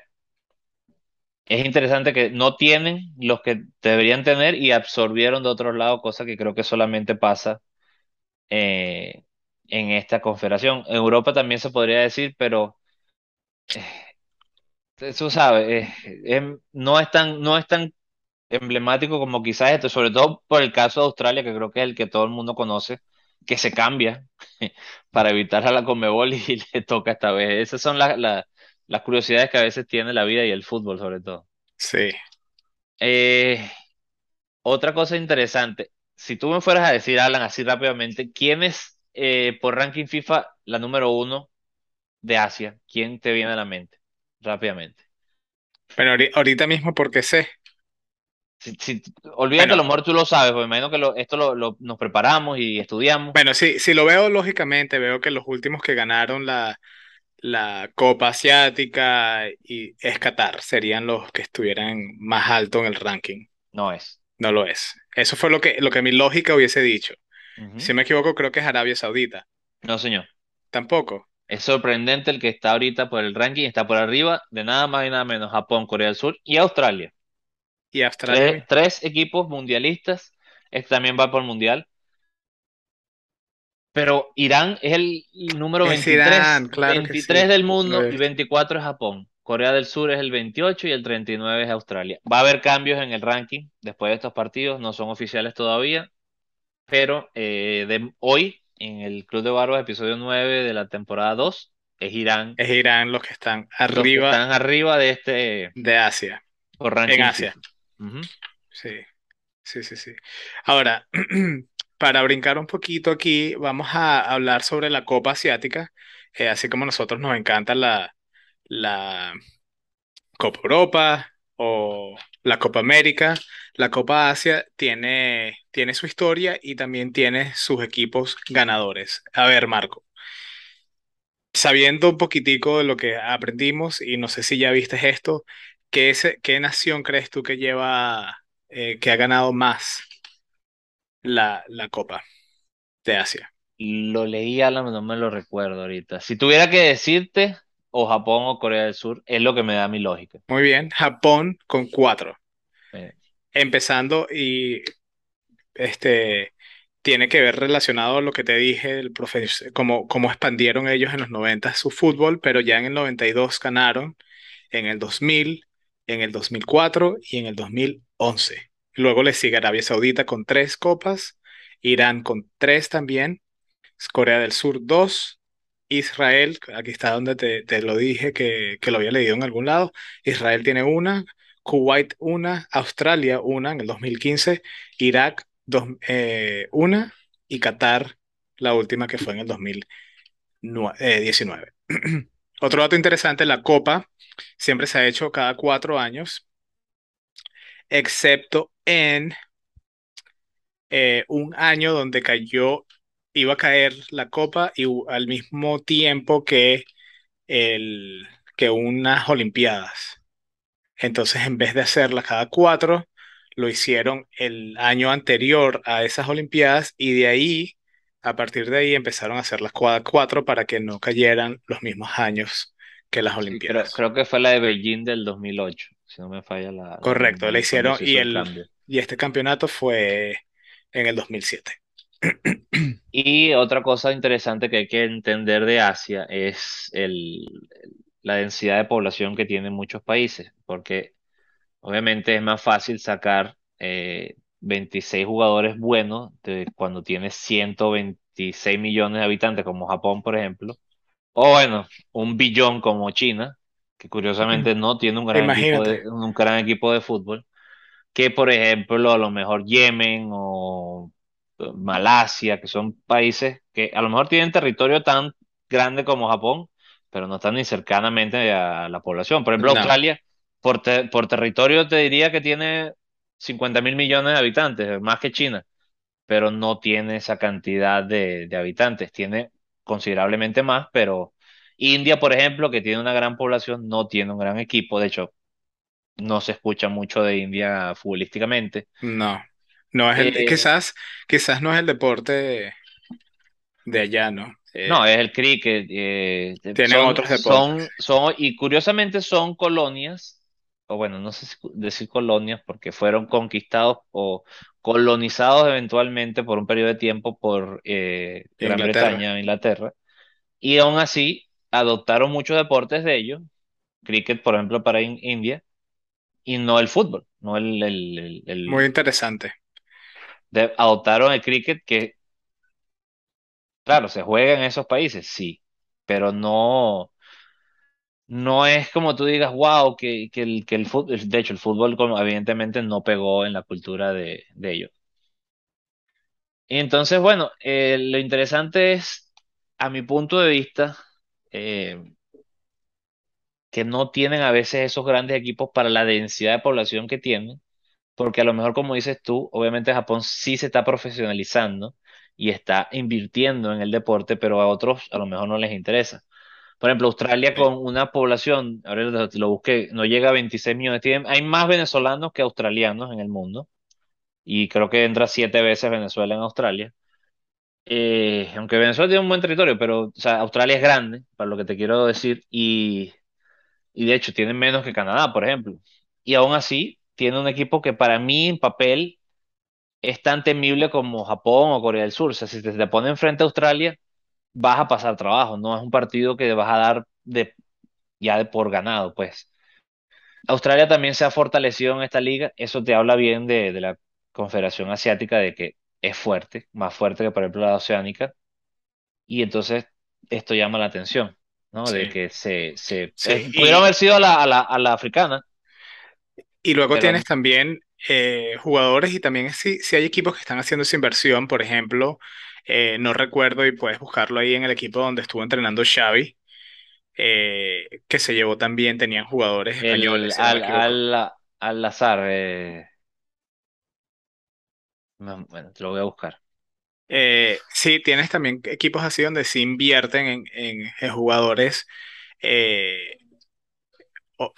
es interesante que no tienen los que deberían tener y absorbieron de otro lado, cosa que creo que solamente pasa eh, en esta confederación. En Europa también se podría decir, pero eso sabe, eh, em- no es tan, no es tan emblemático como quizás esto, sobre todo por el caso de Australia, que creo que es el que todo el mundo conoce, que se cambia para evitar a la Conmebol y le toca esta vez. Esas son las, curiosidades que a veces tiene la vida y el fútbol, sobre todo. Sí. Eh, otra cosa interesante, si tú me fueras a decir, Alan, así rápidamente, ¿quién es eh, por ranking FIFA la número uno de Asia? ¿Quién te viene a la mente? Rápidamente. Bueno, ahori- ahorita mismo porque sé. Si, si- olvídate, a lo Bueno, mejor tú lo sabes, porque imagino que lo- esto lo, lo- nos preparamos y estudiamos. bueno, sí, si lo veo lógicamente, veo que los últimos que ganaron la, la Copa Asiática y es Qatar, serían los que estuvieran más alto en el ranking. No es. No lo es. Eso fue lo que, lo que mi lógica hubiese dicho. Si me equivoco, creo que es Arabia Saudita. No, señor. Tampoco. Es sorprendente el que está ahorita por el ranking, está por arriba de nada más y nada menos Japón, Corea del Sur y Australia. Y Australia. Tres, tres equipos mundialistas. Este también va por el mundial. Pero Irán es el número Es 23, Irán, claro que 23 sí. del mundo y es. 24 es Japón. Corea del Sur es el 28 y el 39 es Australia. Va a haber cambios en el ranking después de estos partidos, no son oficiales todavía, pero eh, de hoy en el Club de Barbas, episodio 9 de la temporada 2, es Irán Es Irán los que están los que arriba están arriba de este de Asia. por En ranking Asia. Sí, sí, sí, sí. Ahora, para brincar un poquito aquí, vamos a hablar sobre la Copa Asiática. Eh, así como a nosotros nos encanta la, la Copa Europa o la Copa América, la Copa Asia tiene, tiene su historia y también tiene sus equipos ganadores. A ver, Marco, sabiendo un poquitico de lo que aprendimos y no sé si ya viste esto, ¿qué, es- qué nación crees tú que lleva, eh, que ha ganado más la, la Copa de Asia? Lo leí, Alan, no me lo recuerdo ahorita. Si tuviera que decirte, o Japón o Corea del Sur, es lo que me da mi lógica. Muy bien, Japón con cuatro. Empezando y este tiene que ver relacionado a lo que te dije, el cómo, cómo expandieron ellos en los 90 su fútbol, pero ya en el 92 ganaron, en el 2000, en el 2004 y en el 2011. Luego le sigue Arabia Saudita con tres copas, Irán con tres también, Corea del Sur dos, Israel, aquí está donde te, te lo dije que, que lo había leído en algún lado, Israel tiene una, Kuwait una, Australia una en el 2015, Irak dos, eh, una y Qatar la última que fue en el 2019. Otro dato interesante, la Copa siempre se ha hecho cada cuatro años, excepto en eh, un año donde cayó, iba a caer la Copa y al mismo tiempo que, el, que unas Olimpiadas. Entonces, en vez de hacerlas cada cuatro, lo hicieron el año anterior a esas Olimpiadas y de ahí, a partir de ahí, empezaron a hacerlas cada cuatro para que no cayeran los mismos años que las sí, creo, Olimpiadas. creo que fue la de Beijing del 2008, si no me falla la, Correcto, la hicieron y, el y este campeonato fue en el 2007. Y otra cosa interesante que hay que entender de Asia es el, la densidad de población que tienen muchos países, porque obviamente es más fácil sacar eh, 26 jugadores buenos de cuando tienes 126 millones de habitantes, como Japón, por ejemplo, o bueno, un billón como China, que curiosamente no tiene un gran equipo de, un gran equipo de fútbol, que por ejemplo a lo mejor Yemen o Malasia, que son países que a lo mejor tienen territorio tan grande como Japón, pero no están ni cercanamente a la población. Por ejemplo, No, Australia por, te- por territorio te diría que tiene 50 mil millones de habitantes, más que China, pero no tiene esa cantidad de, de habitantes. Tiene considerablemente más, pero India, por ejemplo, que tiene una gran población, no tiene un gran equipo. De hecho, no se escucha mucho de India futbolísticamente. No, no es el, Eh, quizás, quizás no es el deporte de allá, ¿no? no, Eh, es el cricket. eh, tienen son, otros deportes. son, son, y curiosamente son colonias, o bueno, no sé si decir colonias, porque fueron conquistados o colonizados eventualmente por un periodo de tiempo por eh, Gran Inglaterra. Bretaña, Inglaterra, y aún así adoptaron muchos deportes de ellos, cricket, por ejemplo, para In- India, y no el fútbol, no el, el, el- Muy interesante. de- adoptaron el cricket que Claro, se juega en esos países, sí, pero no, no es como tú digas, wow, que, que el, que el fútbol, de hecho, el fútbol como, evidentemente no pegó en la cultura de, de ellos. Y entonces, bueno, eh, lo interesante es, a mi punto de vista, eh, que no tienen a veces esos grandes equipos para la densidad de población que tienen, porque a lo mejor, como dices tú, obviamente Japón sí se está profesionalizando y está invirtiendo en el deporte, pero a otros a lo mejor no les interesa. Por ejemplo, Australia con una población, ahora lo, busqué, no llega a 26 millones. Tienen- hay más venezolanos que australianos en el mundo. Y creo que entra siete veces Venezuela en Australia. Eh, aunque Venezuela tiene un buen territorio, pero o sea, Australia es grande, para lo que te quiero decir. Y, y de hecho tienen menos que Canadá, por ejemplo. Y aún así, tiene un equipo que para mí en papel es tan temible como Japón o Corea del Sur. O sea, si te, te ponen frente a Australia, vas a pasar trabajo. No es un partido que vas a dar de ya de por ganado, pues. Australia también se ha fortalecido en esta liga, eso te habla bien de, de la Confederación Asiática, de que es fuerte, más fuerte que por ejemplo la oceánica, y entonces esto llama la atención, ¿no? De que se, se sí. eh, pudieron Y, haber sido a la, a la, a la africana, y luego tienes pero también eh, jugadores y también si, si hay equipos que están haciendo esa inversión, por ejemplo, eh, no recuerdo y puedes buscarlo ahí en el equipo donde estuvo entrenando Xavi, eh, que se llevó también, tenían jugadores el españoles, si al, al, al azar, eh, no, bueno, te lo voy a buscar. Sí, tienes también equipos así donde se invierten en, en- en jugadores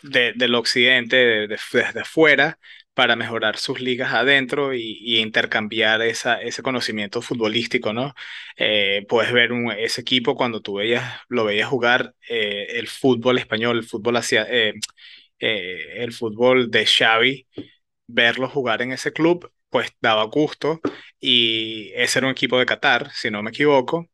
de- del occidente, de- de- desde fuera, para mejorar sus ligas adentro y, intercambiar ese conocimiento futbolístico, ¿no? Eh, puedes ver un- ese equipo cuando tú veías, lo veías jugar eh, el fútbol español, el fútbol hacia, eh, eh, el fútbol de Xavi, verlo jugar en ese club, pues daba gusto y ese era un equipo de Qatar, si no me equivoco.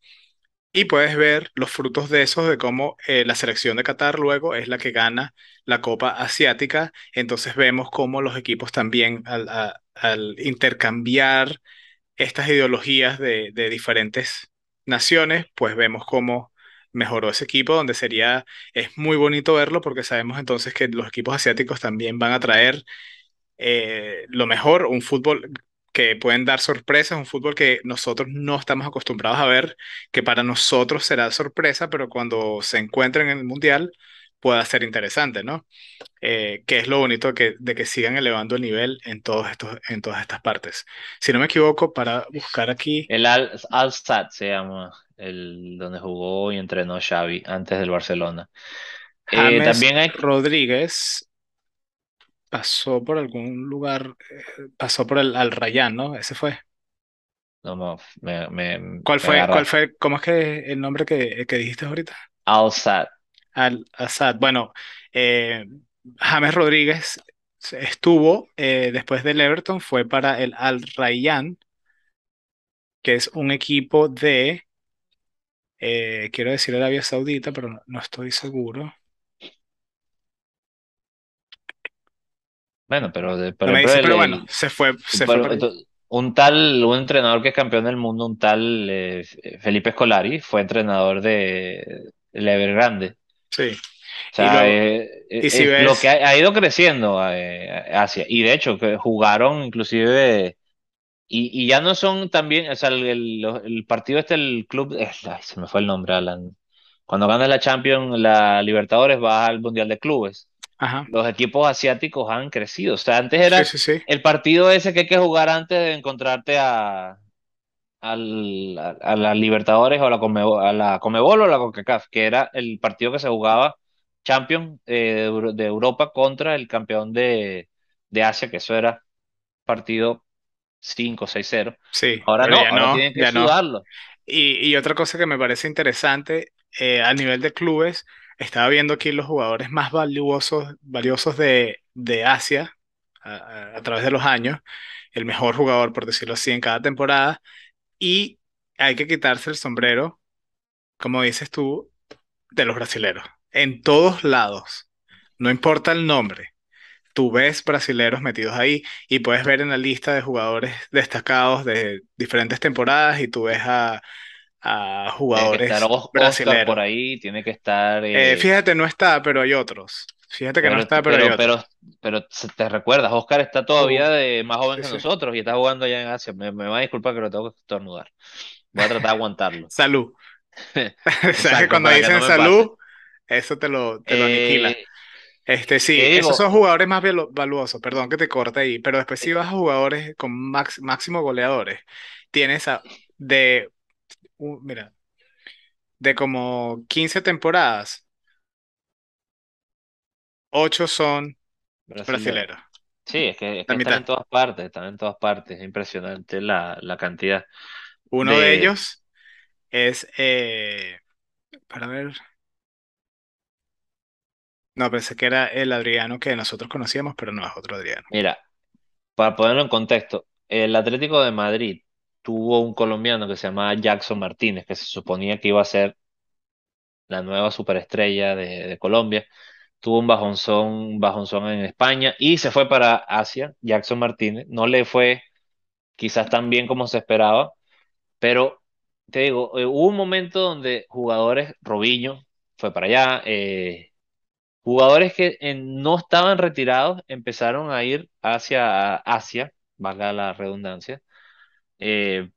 Y puedes ver los frutos de eso, de cómo eh, la selección de Qatar luego es la que gana la Copa Asiática. Entonces vemos cómo los equipos también al intercambiar estas ideologías de, de diferentes naciones, pues vemos cómo mejoró ese equipo, donde sería, es muy bonito verlo porque sabemos entonces que los equipos asiáticos también van a traer eh, lo mejor, un fútbol que pueden dar sorpresas, un fútbol que nosotros no estamos acostumbrados a ver, que para nosotros será sorpresa, pero cuando se encuentren en el Mundial pueda ser interesante, ¿no? Eh, que es lo bonito que, de que sigan elevando el nivel en, todos estos, en todas estas partes. Si no me equivoco, para buscar aquí, El Al, Al Sadd se llama, el donde jugó y entrenó Xavi antes del Barcelona. Eh, también hay Rodríguez pasó por algún lugar, eh, pasó por el Al Rayyan, ¿no? Ese fue. No, no, me, me, ¿Cuál me fue, cuál fue, cómo es que el nombre que, que dijiste ahorita? Al Sadd. Al Assad. Bueno, eh, James Rodríguez estuvo eh, después del Everton, fue para el Al Rayyan, que es un equipo de, eh, quiero decir Arabia Saudita, pero no, no estoy seguro. Bueno, pero de- por No me ejemplo, dice, el, pero bueno, se fue, se fue pero, para allá. ento- un tal, un entrenador que es campeón del mundo, un tal eh, Felipe Scolari, fue entrenador de Evergrande. Sí. O Y sea, luego, eh, eh, y si es lo que ves, ha, ha ido creciendo eh, Asia. Y de hecho, que jugaron inclusive, y, y ya no son también, o sea, el, el- el partido este, el club, eh, ay, se me fue el nombre, Alan. Cuando ganas la Champions, la Libertadores, vas al Mundial de Clubes. Ajá. los equipos asiáticos han crecido. O sea, antes era sí, sí. el partido ese que hay que jugar antes de encontrarte a, al- a, a la Libertadores o a la, Conmebol, a la Conmebol o a la CONCACAF, que era el partido que se jugaba Champions eh, de, Euro- de Europa contra el campeón de, de Asia, que eso era partido cinco seis cero Sí, Ahora no, ya ahora no, tienen que no. sudarlo. Y, y otra cosa que me parece interesante, eh, a nivel de clubes, estaba viendo aquí los jugadores más valiosos, valiosos de, de Asia a, través de los años, el mejor jugador, por decirlo así, en cada temporada, y hay que quitarse el sombrero, como dices tú, de los brasileros. En todos lados, no importa el nombre. Tú ves brasileros metidos ahí y puedes ver en la lista de jugadores destacados de diferentes temporadas y tú ves a, a Tiene que estar jugadores Os- Oscar por brasileros. ahí, tiene que estar... Eh, eh, fíjate, no está, pero hay otros. Fíjate que no está, pero hay pero, otros. pero, te recuerdas, Oscar está todavía de más joven sí, que sí. nosotros y está jugando allá en Asia. Me, me va a disculpar que lo tengo que estornudar. Voy a tratar de aguantarlo. Salud. Sabes que Exacto, cuando que no dicen pase. salud, eso te lo, te lo aniquila. Eh, Este sí, ¿qué esos son jugadores más valuosos, perdón que te corte ahí, pero después si vas a jugadores con max- máximo goleadores, tienes a, de, uh, mira, de como 15 temporadas, 8 son Brasilero. brasileros, Sí, es que, es que están en todas partes, están en todas partes. Es impresionante la, la cantidad Uno de de... ellos es, eh, para ver, no, pensé que era el Adriano que nosotros conocíamos, pero no es otro Adriano. Mira, para ponerlo en contexto, el Atlético de Madrid tuvo un colombiano que se llamaba Jackson Martínez, que se suponía que iba a ser la nueva superestrella de, Colombia. Tuvo un bajonzón, bajonzón en España y se fue para Asia, Jackson Martínez. No le fue quizás tan bien como se esperaba, pero te digo, eh, hubo un momento donde jugadores, Robinho fue para allá, eh, jugadores que eh, no estaban retirados empezaron a ir hacia Asia, valga la redundancia, eh,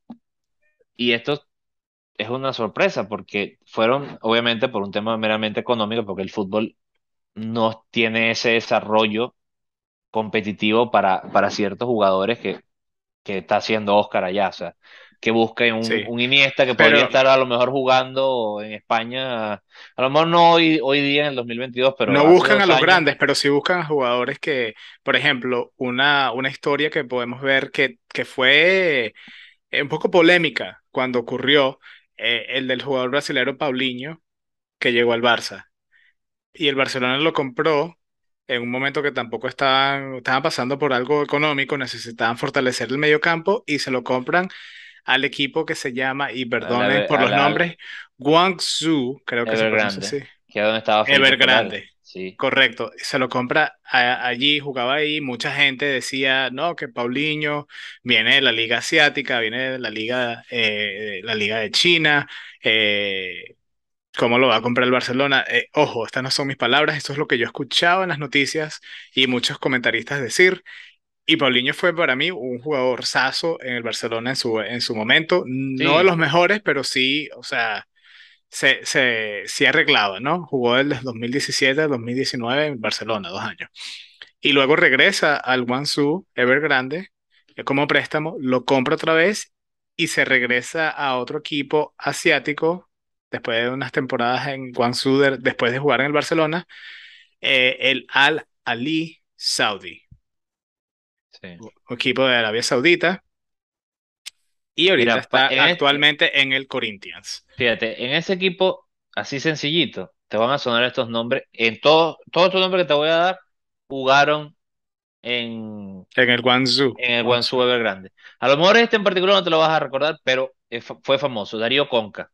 y esto es una sorpresa porque fueron, obviamente, por un tema meramente económico, porque el fútbol no tiene ese desarrollo competitivo para, para ciertos jugadores que, que está haciendo Oscar allá, o sea, que busca un, Sí, un Iniesta que podría pero estar a lo mejor jugando en España, a lo mejor no hoy, hoy día en el 2022, pero no buscan a los años, grandes, pero sí buscan a jugadores que, por ejemplo, una, una historia que podemos ver que, que fue eh, un poco polémica cuando ocurrió eh, el del jugador brasileño Paulinho que llegó al Barça. Y el Barcelona lo compró en un momento que tampoco estaban, estaban pasando por algo económico, necesitaban fortalecer el medio campo y se lo compran al equipo que se llama, y perdonen por los nombres, Guangzhou, creo que se pronuncia Evergrande, así. que es donde estaba Evergrande, sí, correcto. Se lo compra a- allí, jugaba ahí. Mucha gente decía, no, que Paulinho viene de la liga asiática, viene de la liga, eh, de la liga de China. eh, ¿cómo lo va a comprar el Barcelona? Eh, ojo, estas no son mis palabras, esto es lo que yo escuchaba en las noticias y muchos comentaristas decir. Y Paulinho fue para mí un jugador sazo en el Barcelona en su, en su momento. No de los mejores, pero sí, o sea se, se, se arreglaba, ¿no? Jugó desde 2017 al 2019 en Barcelona, dos años. Y luego regresa al Guangzhou Evergrande eh, como préstamo, lo compra otra vez y se regresa a otro equipo asiático después de unas temporadas en Guangzhou, de- después de jugar en el Barcelona, eh, el Al Ali Saudi, sí. equipo de Arabia Saudita, y ahorita Mira, está en este, actualmente en el Corinthians, fíjate, en ese equipo, así sencillito, te van a sonar estos nombres, en todos, todos estos nombres que te voy a dar, jugaron en, en el Guangzhou. en el Guangzhou. Evergrande. A lo mejor este en particular no te lo vas a recordar, pero fue famoso. Darío Conca,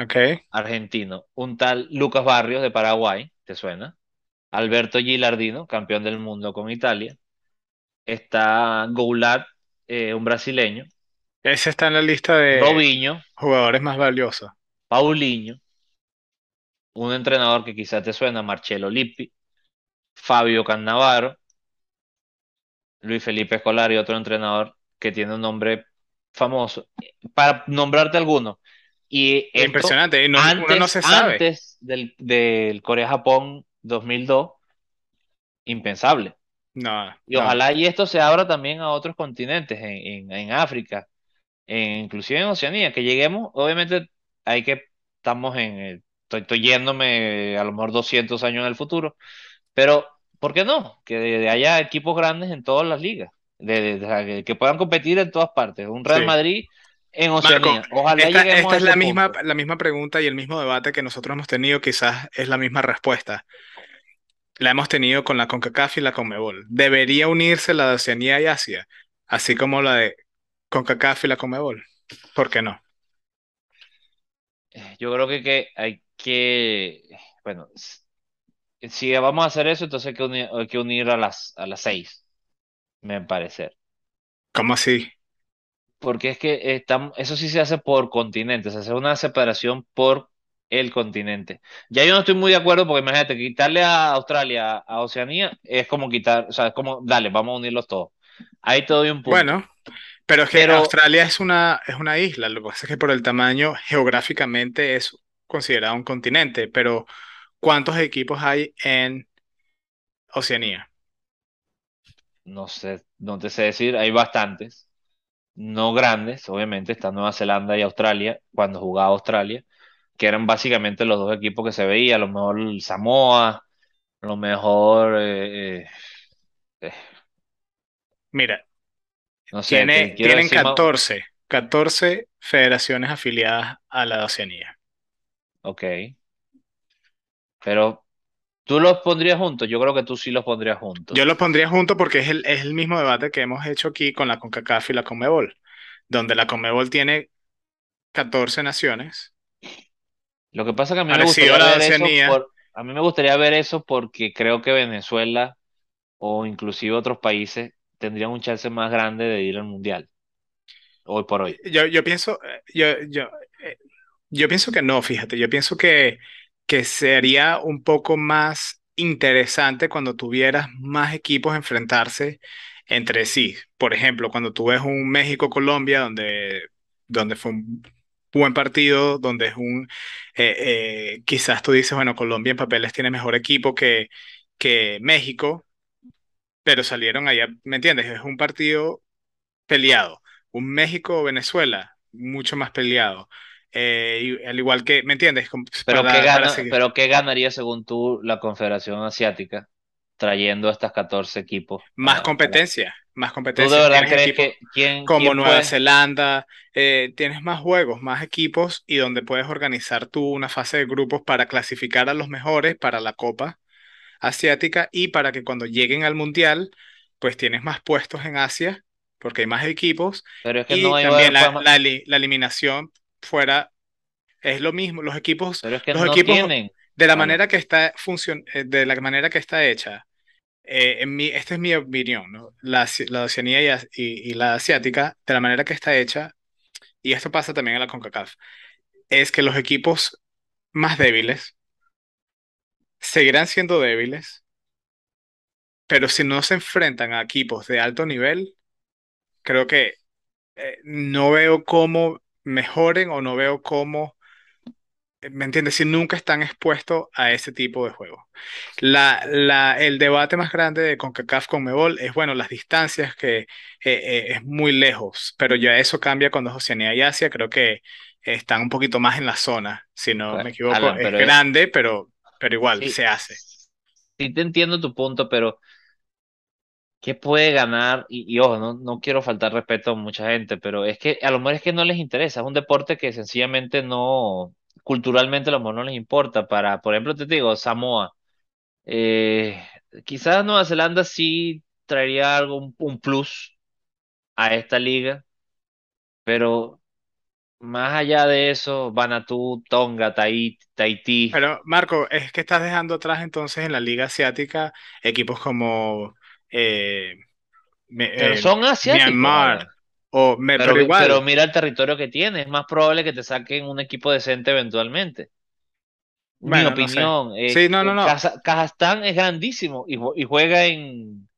Ok. argentino. Un tal Lucas Barrios de Paraguay, ¿te suena? Alberto Gilardino, campeón del mundo con Italia. Está Goulart, eh, un brasileño. Ese está en la lista de Robinho, jugadores más valiosos. Paulinho, un entrenador que quizás te suena, Marcelo Lippi, Fabio Cannavaro, Luis Felipe Escolari, otro entrenador que tiene un nombre famoso. Para nombrarte algunos. Y esto Impresionante. y no- uno no antes, se sabe. antes del, del Corea-Japón 2002, impensable. No, Y no. ojalá y esto se abra también a otros continentes, en, en, en África, en, inclusive en Oceanía, que lleguemos, obviamente hay que, estamos en, el- estoy, estoy yéndome a lo mejor 200 años en el futuro, pero ¿por qué no? Que haya equipos grandes en todas las ligas, de, de- de- que puedan competir en todas partes. Un Real Sí. Madrid en Marco, Oceanía. Ojalá esta, lleguemos esta a es la misma, la misma pregunta y el mismo debate que nosotros hemos tenido, quizás es la misma respuesta. La hemos tenido con la CONCACAF y la CONMEBOL. ¿Debería unirse la de Oceanía y Asia, así como la de CONCACAF y la CONMEBOL? ¿Por qué no? Yo creo que, que hay que, bueno, si vamos a hacer eso, entonces hay que unir, hay que unir a las, a las seis, me parece. ¿Cómo así? Porque es que estamos, eso sí se hace por continentes, se hace una separación por el continente. Ya yo no estoy muy de acuerdo porque imagínate, quitarle a Australia, a Oceanía, es como quitar, o sea, es como, dale, vamos a unirlos todos. Ahí te doy un punto. Bueno, pero es que Pero Australia es una, es una isla. Lo que pasa es que por el tamaño geográficamente es considerado un continente. Pero ¿cuántos equipos hay en Oceanía? no sé, no te sé decir, hay bastantes, no grandes, obviamente, está Nueva Zelanda y Australia, cuando jugaba Australia, que eran básicamente los dos equipos que se veía, a lo mejor el Samoa, a lo mejor, eh, eh, eh, Mira, no sé, te tiene, tienen decir más, 14, 14 federaciones afiliadas a la Oceanía. ok, pero tú los pondrías juntos, yo creo que tú sí los pondrías Yo los juntos. pondría junto porque es el, es el mismo debate que hemos hecho aquí con la CONCACAF y la CONMEBOL, donde la CONMEBOL tiene 14 naciones, Lo que pasa es que a mí me gustaría ver eso por, a mí me gustaría ver eso porque creo que Venezuela o inclusive otros países tendrían un chance más grande de ir al mundial, hoy por hoy. Yo, yo pienso, eh, yo, yo, eh, yo pienso que no, fíjate, yo pienso que, que sería un poco más interesante cuando tuvieras más equipos enfrentarse entre sí. Por ejemplo, cuando tú ves un México-Colombia donde, donde fue un buen partido, donde es un, eh, eh, quizás tú dices, bueno, Colombia en papeles tiene mejor equipo que, que México, pero salieron allá, ¿me entiendes? Es un partido peleado. Un México-Venezuela, mucho más peleado. Eh, y al igual que, ¿me entiendes? Como Pero ¿qué Para, para gana, seguir. pero qué ganaría según tú la Confederación Asiática trayendo a estas 14 equipos Más competencia, más ¿Tú de competencia. verdad Tienes crees equipos que quién, como quién Nueva puede? Zelanda, eh, tienes más juegos, más equipos y donde puedes organizar tú una fase de grupos para clasificar a los mejores para la Copa Asiática y para que cuando lleguen al Mundial, pues tienes más puestos en Asia porque hay más equipos Pero es que no y hay también la, la, la eliminación fuera es lo mismo. Los equipos, pero es que los no equipos tienen, de la manera que está funcion, eh, de la manera que está hecha, eh, en mi, esta es mi opinión, ¿no? La, la Oceanía y- y la asiática, de la manera que está hecha, y esto pasa también en la CONCACAF, es que los equipos más débiles seguirán siendo débiles, pero si no se enfrentan a equipos de alto nivel, creo que eh, no veo cómo mejoren o no veo cómo ¿Me entiendes? Si nunca están expuestos a ese tipo de juegos. La, la, el debate más grande de CONCACAF con Mebol es, bueno, las distancias que eh, eh, es muy lejos, pero ya eso cambia cuando es Oceanía y Asia, creo que están un poquito más en la zona, si no me Bueno, equivoco, Alan, es pero es, grande, pero, pero igual sí, se hace. sí te entiendo tu punto, pero ¿qué puede ganar? Y, y ojo, no, no quiero faltar respeto a mucha gente, pero es que a lo mejor es que no les interesa, es un deporte que sencillamente no, culturalmente a lo mejor no les importa. Para, por ejemplo, te digo, Samoa. Eh, quizás Nueva Zelanda sí traería algo, un, un plus a esta liga, pero más allá de eso, Vanuatu, Tonga, Tahití, Pero Marco, es que estás dejando atrás entonces en la liga asiática equipos como eh, pero eh, son asiáticos, Myanmar. O, me, Pero, pero vi- pero igual, mira el territorio que tiene, es más probable que te saquen un equipo decente eventualmente. Mi bueno, no sé. opinión, eh, Sí, no, no, no. Kaza- Kazajstán es grandísimo y, jue- y juega en,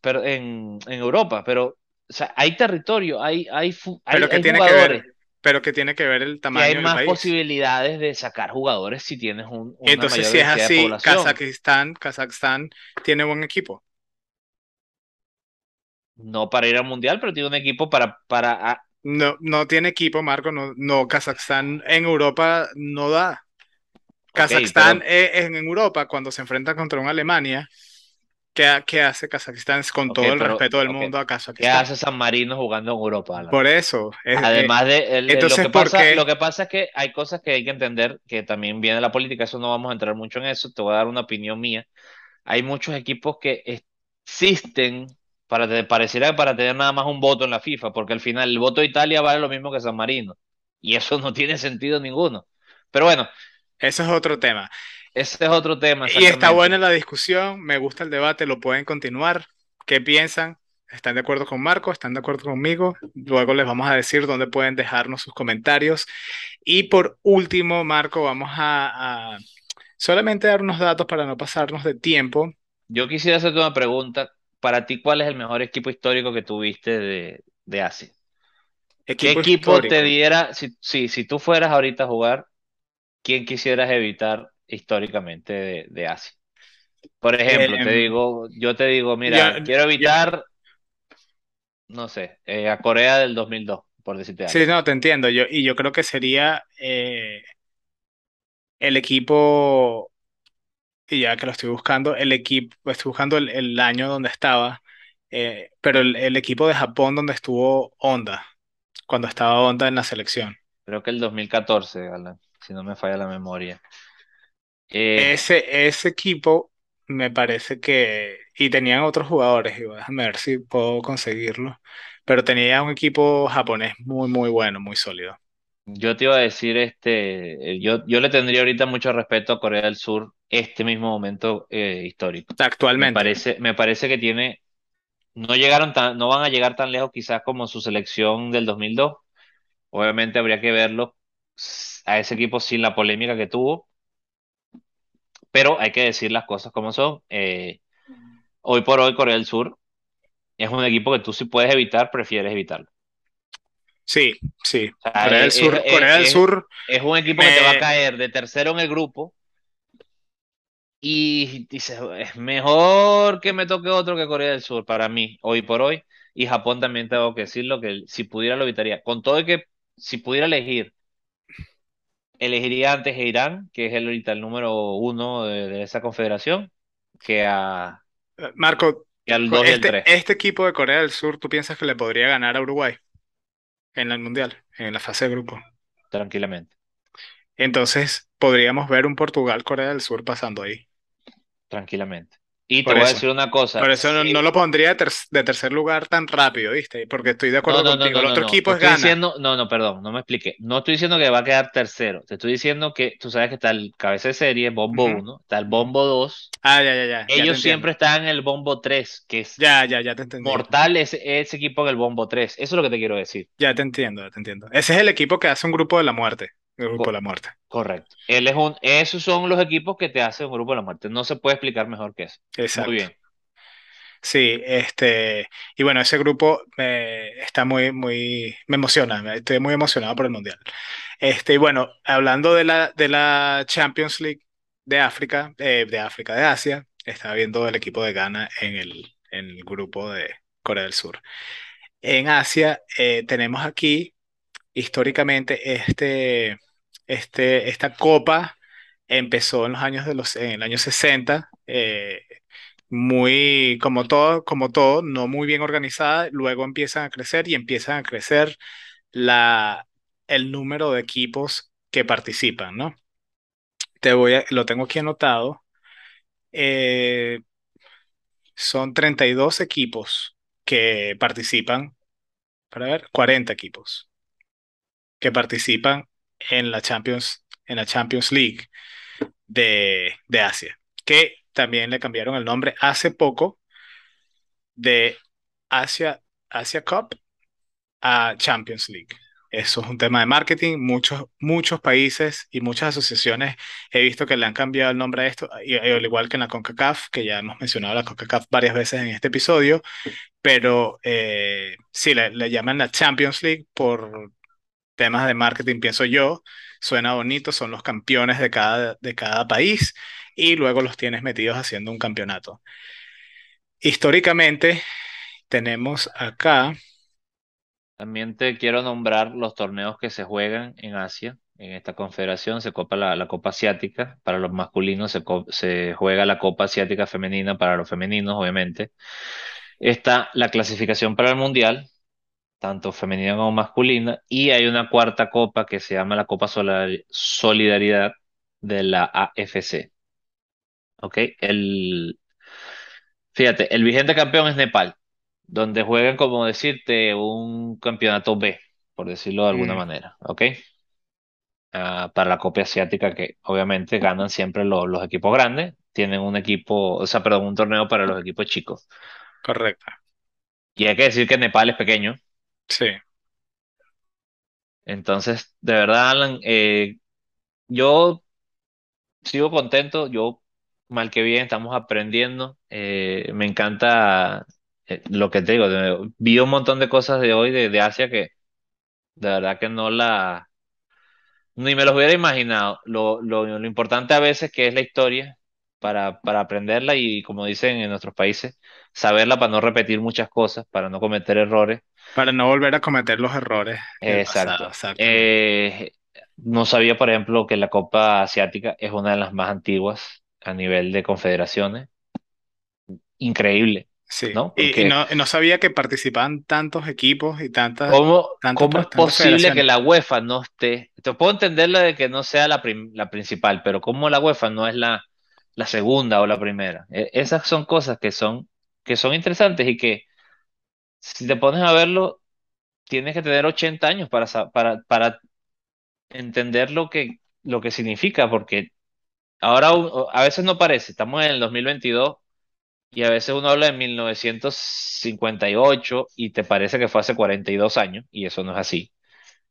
pero en, en Europa, pero o sea, hay territorio, hay, hay, Pero hay, ¿qué hay tiene que ver? pero que tiene que ver el tamaño hay del más país. posibilidades de sacar jugadores si tienes un- una Entonces, mayor si es así. Kazajistán, Kazajstán tiene buen equipo. No para ir al mundial, pero tiene un equipo para, para ah, No, no tiene equipo, Marco. No, no, Kazajstán en Europa no da. Kazajstán pero- eh, en Europa, cuando se enfrenta contra una Alemania, ¿qué, qué hace Kazajistán? Con Ok, todo el pero- respeto del mundo a ¿Qué hace San Marino jugando en Europa? Por eso. es- Además de el- entonces, lo que ¿por pasa, qué? lo que pasa es que hay cosas que hay que entender que también viene la política, eso no vamos a entrar mucho en eso, te voy a dar una opinión mía. Hay muchos equipos que existen para te- pareciera para tener nada más un voto en la FIFA, porque al final el voto de Italia vale lo mismo que San Marino, y eso no tiene sentido ninguno. Pero bueno, eso es otro tema. ese es otro tema. Y está buena la discusión, me gusta el debate, lo pueden continuar. ¿Qué piensan? ¿Están de acuerdo con Marco? ¿Están de acuerdo conmigo? Luego les vamos a decir dónde pueden dejarnos sus comentarios. Y por último, Marco, vamos a, a solamente dar unos datos para no pasarnos de tiempo. Yo quisiera hacerte una pregunta. Para ti, ¿cuál es el mejor equipo histórico que tuviste de, de Asia? ¿Qué Equipo te diera, si, si, si tú fueras ahorita a jugar, quién quisieras evitar históricamente de, de Asia? Por ejemplo, te Em, digo, yo te digo, mira, quiero evitar, no sé, eh, a Corea del 2002, por decirte algo. Sí, no, te entiendo. Yo, y yo creo que sería eh, el equipo, y ya que lo estoy buscando, el equipo, estoy buscando el, el año donde estaba, eh, pero el, el equipo de Japón donde estuvo Honda, cuando estaba Honda en la selección. Creo que el 2014, Alan, si no me falla la memoria. Eh, Ese, ese equipo me parece que, y tenían otros jugadores, y déjame ver si puedo conseguirlo, pero tenía un equipo japonés muy, muy bueno, muy sólido. Yo te iba a decir, este, eh, yo, yo le tendría ahorita mucho respeto a Corea del Sur, este mismo momento eh, histórico. Me Actualmente. parece, me parece que tiene, no llegaron tan, no van a llegar tan lejos quizás como su selección del 2002. Obviamente habría que verlo a ese equipo sin la polémica que tuvo, pero hay que decir las cosas como son. Eh, hoy por hoy Corea del Sur es un equipo que tú si puedes evitar, prefieres evitarlo. Sí, sí. O sea, Corea del es, Sur, es- Corea del es- Sur, es un equipo que te va a Me- caer de tercero en el grupo y dices, es mejor que me toque otro que Corea del Sur para mí, hoy por hoy. Y Japón también tengo que decirlo, que si pudiera lo evitaría. Con todo que si pudiera elegir, elegiría antes a Irán, que es el, ahorita el número uno de, de esa confederación, que, a, Marco, que al 2 y el este, 3, este equipo de Corea del Sur, ¿tú piensas que le podría ganar a Uruguay en el Mundial, en la fase de grupo? tranquilamente. Entonces, podríamos ver un Portugal-Corea del Sur pasando ahí. Tranquilamente. Y te Por voy a eso. decir una cosa. Por eso no, si- no lo pondría de, ter- de tercer lugar tan rápido, ¿viste? Porque estoy de acuerdo No, contigo. el otro equipo es diciendo, no, no, perdón, no me expliqué. No estoy diciendo que va a quedar tercero. Te estoy diciendo que tú sabes que está el cabeza de serie, bombo Ujú. 1, está el bombo 2. Ah, ya, ya, ya. Ellos entiendo. siempre están en el bombo 3, que es Ya, ya, ya te entendí. mortal ese, ese equipo en el bombo 3. Eso es lo que te quiero decir. Ya te entiendo, ya te entiendo. Ese es el equipo que hace un grupo de la muerte. El grupo de la muerte. Correcto. Él es un, esos son los equipos que te hacen un grupo de la muerte. No se puede explicar mejor que eso. Exacto. Muy bien. Sí, este, y bueno, ese grupo me está muy, muy, me emociona, estoy muy emocionado por el Mundial. Este, y bueno, hablando de la, de la Champions League de África, eh, de África, de Asia, estaba viendo el equipo de Ghana en el, en el grupo de Corea del Sur. En Asia, eh, tenemos aquí, históricamente, este, este, esta copa empezó en los años de los, en el año 60, eh, muy, como todo, como todo, no muy bien organizada, luego empiezan a crecer y empiezan a crecer la, el número de equipos que participan, ¿no? Te voy a, lo tengo aquí anotado. Eh, son 32 equipos que participan, para ver, 40 equipos que participan en la Champions, en la Champions League de, de Asia, que también le cambiaron el nombre hace poco de Asia, Asia Cup a Champions League. Eso es un tema de marketing. Muchos, muchos países y muchas asociaciones he visto que le han cambiado el nombre a esto, y, y al igual que en la CONCACAF, que ya hemos mencionado la CONCACAF varias veces en este episodio, pero eh, sí, le, le llaman la Champions League por, temas de marketing, pienso yo, suena bonito, son los campeones de cada, de cada país y luego los tienes metidos haciendo un campeonato. Históricamente tenemos acá... También te quiero nombrar los torneos que se juegan en Asia. En esta confederación se copa la, la Copa Asiática para los masculinos, se, se juega la Copa Asiática Femenina para los femeninos, obviamente. Está la clasificación para el Mundial, tanto femenina como masculina, y hay una cuarta copa que se llama la Copa Solidaridad de la AFC. ¿Ok? El, fíjate, el vigente campeón es Nepal, donde juegan, como decirte, un campeonato B, por decirlo de alguna mm, manera. ¿Ok? Ah, para la Copa Asiática, que obviamente ganan siempre los, los equipos grandes, tienen un equipo, o sea, perdón, un torneo para los equipos chicos. correcto. Y hay que decir que Nepal es pequeño, Sí, entonces, de verdad, Alan, eh, yo sigo contento, yo mal que bien estamos aprendiendo, eh, me encanta eh, lo que te digo, vi un montón de cosas de hoy de, de Asia que de verdad que no la, ni me los hubiera imaginado. Lo, lo, lo importante a veces que es la historia para, para aprenderla y como dicen en nuestros países, saberla para no repetir muchas cosas, para no cometer errores. para no volver a cometer los errores pasado, Exacto. Eh, no sabía, por ejemplo, que la Copa Asiática es una de las más antiguas a nivel de confederaciones. Increíble, Sí, ¿no? y, no, no sabía que participaban tantos equipos y tantas, ¿cómo, cómo es tantas posible que la UEFA no esté? Te puedo entender la de que no sea la, la principal, pero ¿cómo la UEFA no es la, la segunda o la primera? E- esas son cosas que son, que son interesantes y que si te pones a verlo, tienes que tener 80 años para, para, para entender lo que, lo que significa, porque Ahora a veces no parece, estamos en el 2022 y a veces uno habla de 1958 y te parece que fue hace 42 años y eso no es así.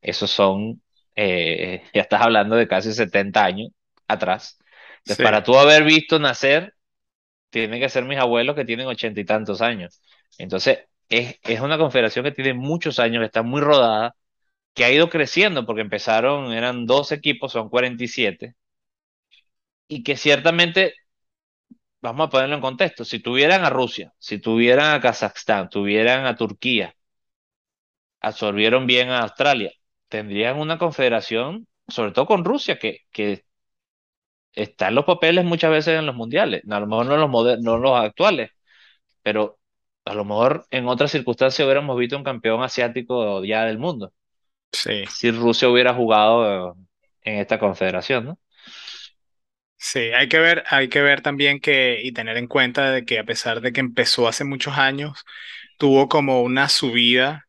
Esos son, eh, ya estás hablando de casi 70 años atrás. Entonces, Sí, para tú haber visto nacer, tienen que ser mis abuelos que tienen ochenta y tantos años. Entonces, es, es una confederación que tiene muchos años, que está muy rodada, que ha ido creciendo porque empezaron, eran dos equipos, son 47 y que ciertamente vamos a ponerlo en contexto, si tuvieran a Rusia, si tuvieran a Kazajstán, tuvieran a Turquía, absorbieron bien a Australia, tendrían una confederación, sobre todo con Rusia, que, que está en los papeles muchas veces en los mundiales, a lo mejor no los, no los actuales, pero a lo mejor en otras circunstancias hubiéramos visto un campeón asiático ya del mundo, sí, si Rusia hubiera jugado en esta confederación, ¿no? sí. Hay que ver, hay que ver también que y tener en cuenta de que a pesar de que empezó hace muchos años, tuvo como una subida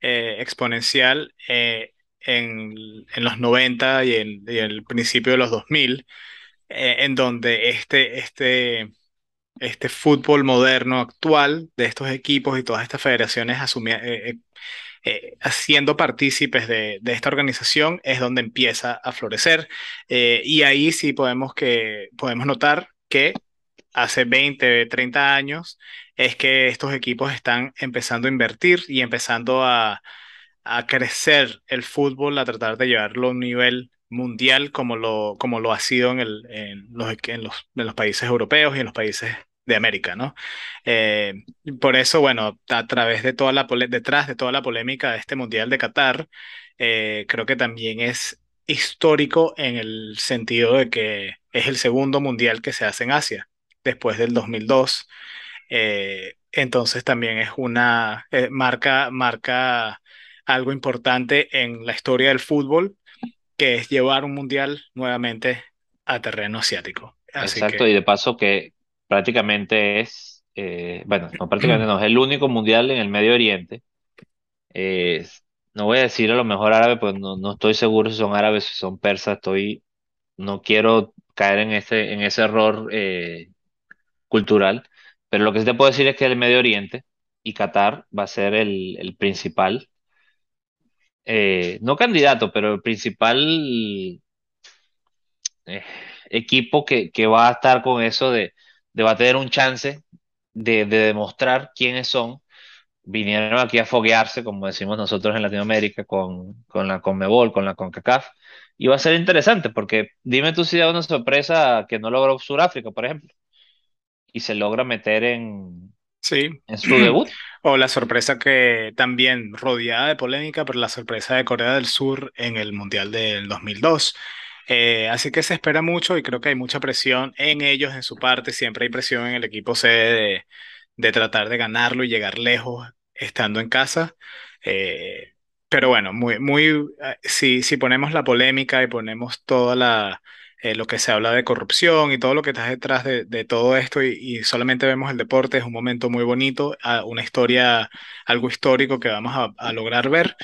eh, exponencial eh, en, en los 90 y en, y el principio de los 2000, eh, en donde este, este este fútbol moderno actual de estos equipos y todas estas federaciones asumia- eh, eh, eh, haciendo partícipes de, esta organización es donde empieza a florecer. Eh, y ahí sí podemos, que, podemos notar que hace 20, 30 años es que estos equipos están empezando a invertir y empezando a, a crecer el fútbol, a tratar de llevarlo a un nivel mundial como lo, como lo ha sido en, el, en, los, en, los, en los países europeos y en los países de América, ¿no? Eh, por eso, bueno, a través de toda la detrás de toda la polémica de este Mundial de Qatar, eh, creo que también es histórico en el sentido de que es el segundo mundial que se hace en Asia, después del 2002. Eh, entonces también es una eh, marca, marca algo importante en la historia del fútbol, que es llevar un mundial nuevamente a terreno asiático. Así Exacto, que y de paso que prácticamente es, eh, bueno, no prácticamente no, es el único mundial en el Medio Oriente. Eh, no voy a decir a lo mejor árabe, pues no, no estoy seguro si son árabes, si son persas, estoy, no quiero caer en ese, en ese error eh, cultural, pero lo que sí te puedo decir es que el Medio Oriente y Qatar va a ser el, el principal, eh, no candidato, pero el principal eh, equipo que, que va a estar con eso de, de va a tener un chance de, de demostrar quiénes son, vinieron aquí a foguearse, como decimos nosotros en Latinoamérica, con, con la Conmebol, con la CONCACAF. Y va a ser interesante, porque dime tú si da una sorpresa que no logró Sudáfrica, por ejemplo, y se logra meter en, Sí. en su debut. O la sorpresa que también rodeada de polémica, pero la sorpresa de Corea del Sur en el Mundial del 2002. Eh, así que se espera mucho y creo que hay mucha presión en ellos, en su parte. Siempre hay presión en el equipo C de, de tratar de ganarlo y llegar lejos estando en casa. Eh, pero bueno, muy, muy, eh, si, si ponemos la polémica y ponemos toda la, eh, lo que se habla de corrupción y todo lo que está detrás de, todo esto y, solamente vemos el deporte, es un momento muy bonito, ah, una historia, algo histórico que vamos a, lograr ver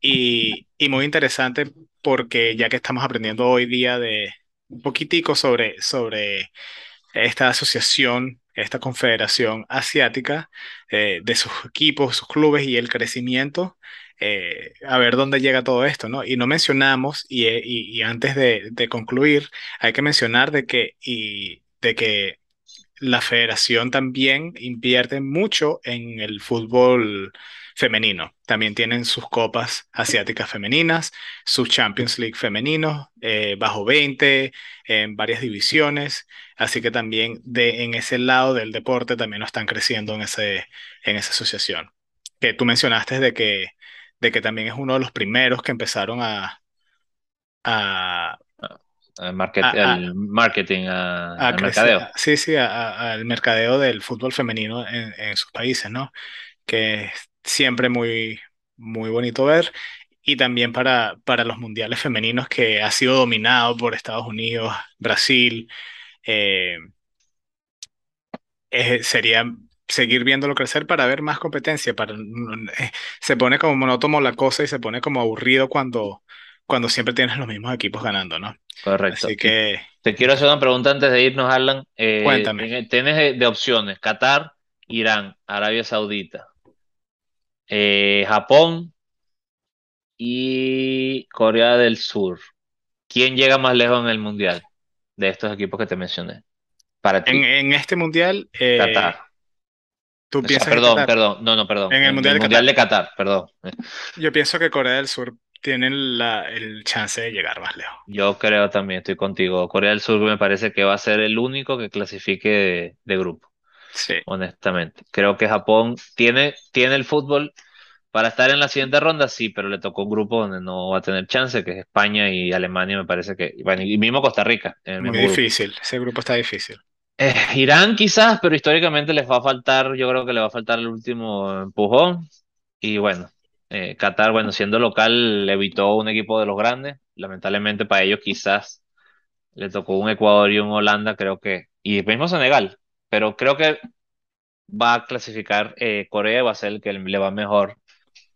y, y muy interesante porque ya que estamos aprendiendo hoy día de un poquitico sobre, sobre esta asociación, esta confederación asiática, eh, de sus equipos, sus clubes y el crecimiento, eh, a ver dónde llega todo esto, ¿no? Y no mencionamos, y, eh, y- y antes de, de concluir, hay que mencionar de que, y, de que la federación también invierte mucho en el fútbol femenino. También tienen sus copas asiáticas femeninas, sus Champions League femeninos, eh, bajo 20, en varias divisiones. Así que también en ese lado del deporte también lo están creciendo en ese, en esa asociación. Que tú mencionaste de que, de que también es uno de los primeros que empezaron a, a, market- marketing, a- a al crecer, mercadeo. sí, sí, al mercadeo del fútbol femenino en, en sus países, ¿no? Que es siempre muy, muy bonito ver. Y también para, para los mundiales femeninos que ha sido dominado por Estados Unidos, Brasil, eh, eh, sería seguir viéndolo crecer para ver más competencia. Para, eh, se pone como monótono la cosa y se pone como aburrido cuando, cuando siempre tienes los mismos equipos ganando, ¿no? Correcto. Así que te quiero hacer una pregunta antes de irnos, Alan. Eh, cuéntame. en- tienes de, de opciones Qatar, Irán, Arabia Saudita, eh, Japón y Corea del Sur. ¿Quién llega más lejos en el mundial de estos equipos que te mencioné? Para En, ti, en este mundial, eh, Qatar. ¿Tú O sea, piensas que perdón, perdón, no, no, perdón. En el En mundial el de mundial Qatar. de Qatar, perdón. Yo pienso que Corea del Sur tiene la, el chance de llegar más lejos. Yo creo también, estoy contigo. Corea del Sur me parece que va a ser el único que clasifique de, de grupo, Sí, honestamente. Creo que Japón tiene, tiene el fútbol para estar en la siguiente ronda, sí, pero le tocó un grupo donde no va a tener chance, que es España y Alemania, me parece que, bueno, y mismo Costa Rica, en el muy mismo grupo. difícil. Ese grupo está difícil. Irán quizás, pero históricamente les va a faltar, yo creo que le va a faltar el último empujón. Y bueno, eh, Qatar, bueno, siendo local, evitó un equipo de los grandes. Lamentablemente para ellos quizás le tocó un Ecuador y un Holanda, creo que, y mismo Senegal, pero creo que va a clasificar eh, Corea y va a ser el que le va mejor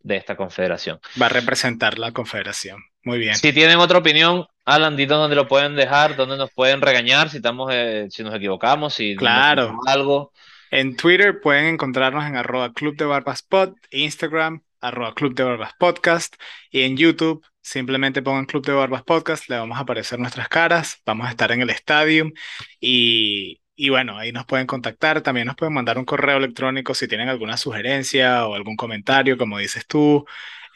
de esta confederación. Va a representar la confederación. Muy bien. Si tienen otra opinión, Alan, dito dónde lo pueden dejar, dónde nos pueden regañar, si estamos, eh, si nos equivocamos, si nos Claro. faltó algo. En Twitter pueden encontrarnos en arroba Club de Barbas Pod, Instagram, arroba Club de Barbas Podcast, y en YouTube simplemente pongan Club de Barbas Podcast, le vamos a aparecer nuestras caras, vamos a estar en el estadio y, y bueno, ahí nos pueden contactar, también nos pueden mandar un correo electrónico si tienen alguna sugerencia o algún comentario, como dices tú.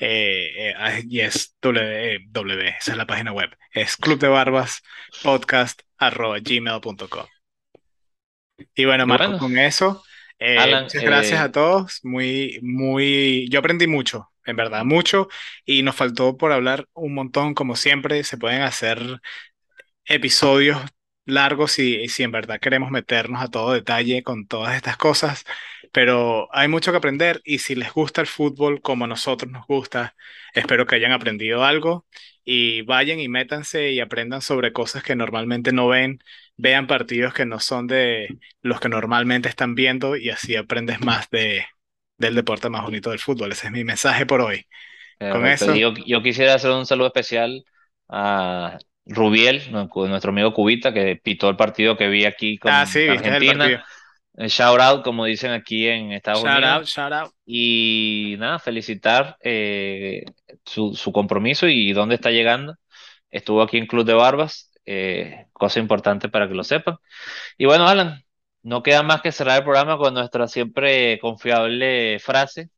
Eh, eh, y es w, w, esa es la página web, es club de barbas podcast arroba gmail.com. Y bueno, Marco, bueno, con eso, eh, Alan, muchas gracias eh, a todos. Muy, muy, yo aprendí mucho, en verdad, mucho. Y nos faltó por hablar un montón, como siempre. Se pueden hacer episodios largos y si en verdad queremos meternos a todo detalle con todas estas cosas, pero hay mucho que aprender y si les gusta el fútbol como a nosotros nos gusta, espero que hayan aprendido algo y vayan y métanse y aprendan sobre cosas que normalmente no ven, vean partidos que no son de los que normalmente están viendo y así aprendes más de, del deporte más bonito del fútbol. Ese es mi mensaje por hoy. Con eso, Yo, yo quisiera hacer un saludo especial a Rubiel, nu- nuestro amigo Cubita, que pitó el partido que vi aquí ah, con sí, viste el Argentina. Eh, Shout out, como dicen aquí en Estados Shout Unidos. out, shout out. Y nada, felicitar eh, su, su compromiso y dónde está llegando. Estuvo aquí en Club de Barbas, eh, cosa importante para que lo sepan. Y bueno, Alan, no queda más que cerrar el programa con nuestra siempre confiable frase.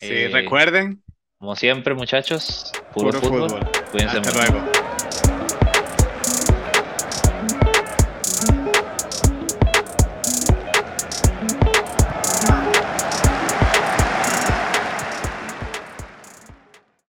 Sí, recuerden. Como siempre, muchachos, puro, fútbol. Cuídense Hasta luego.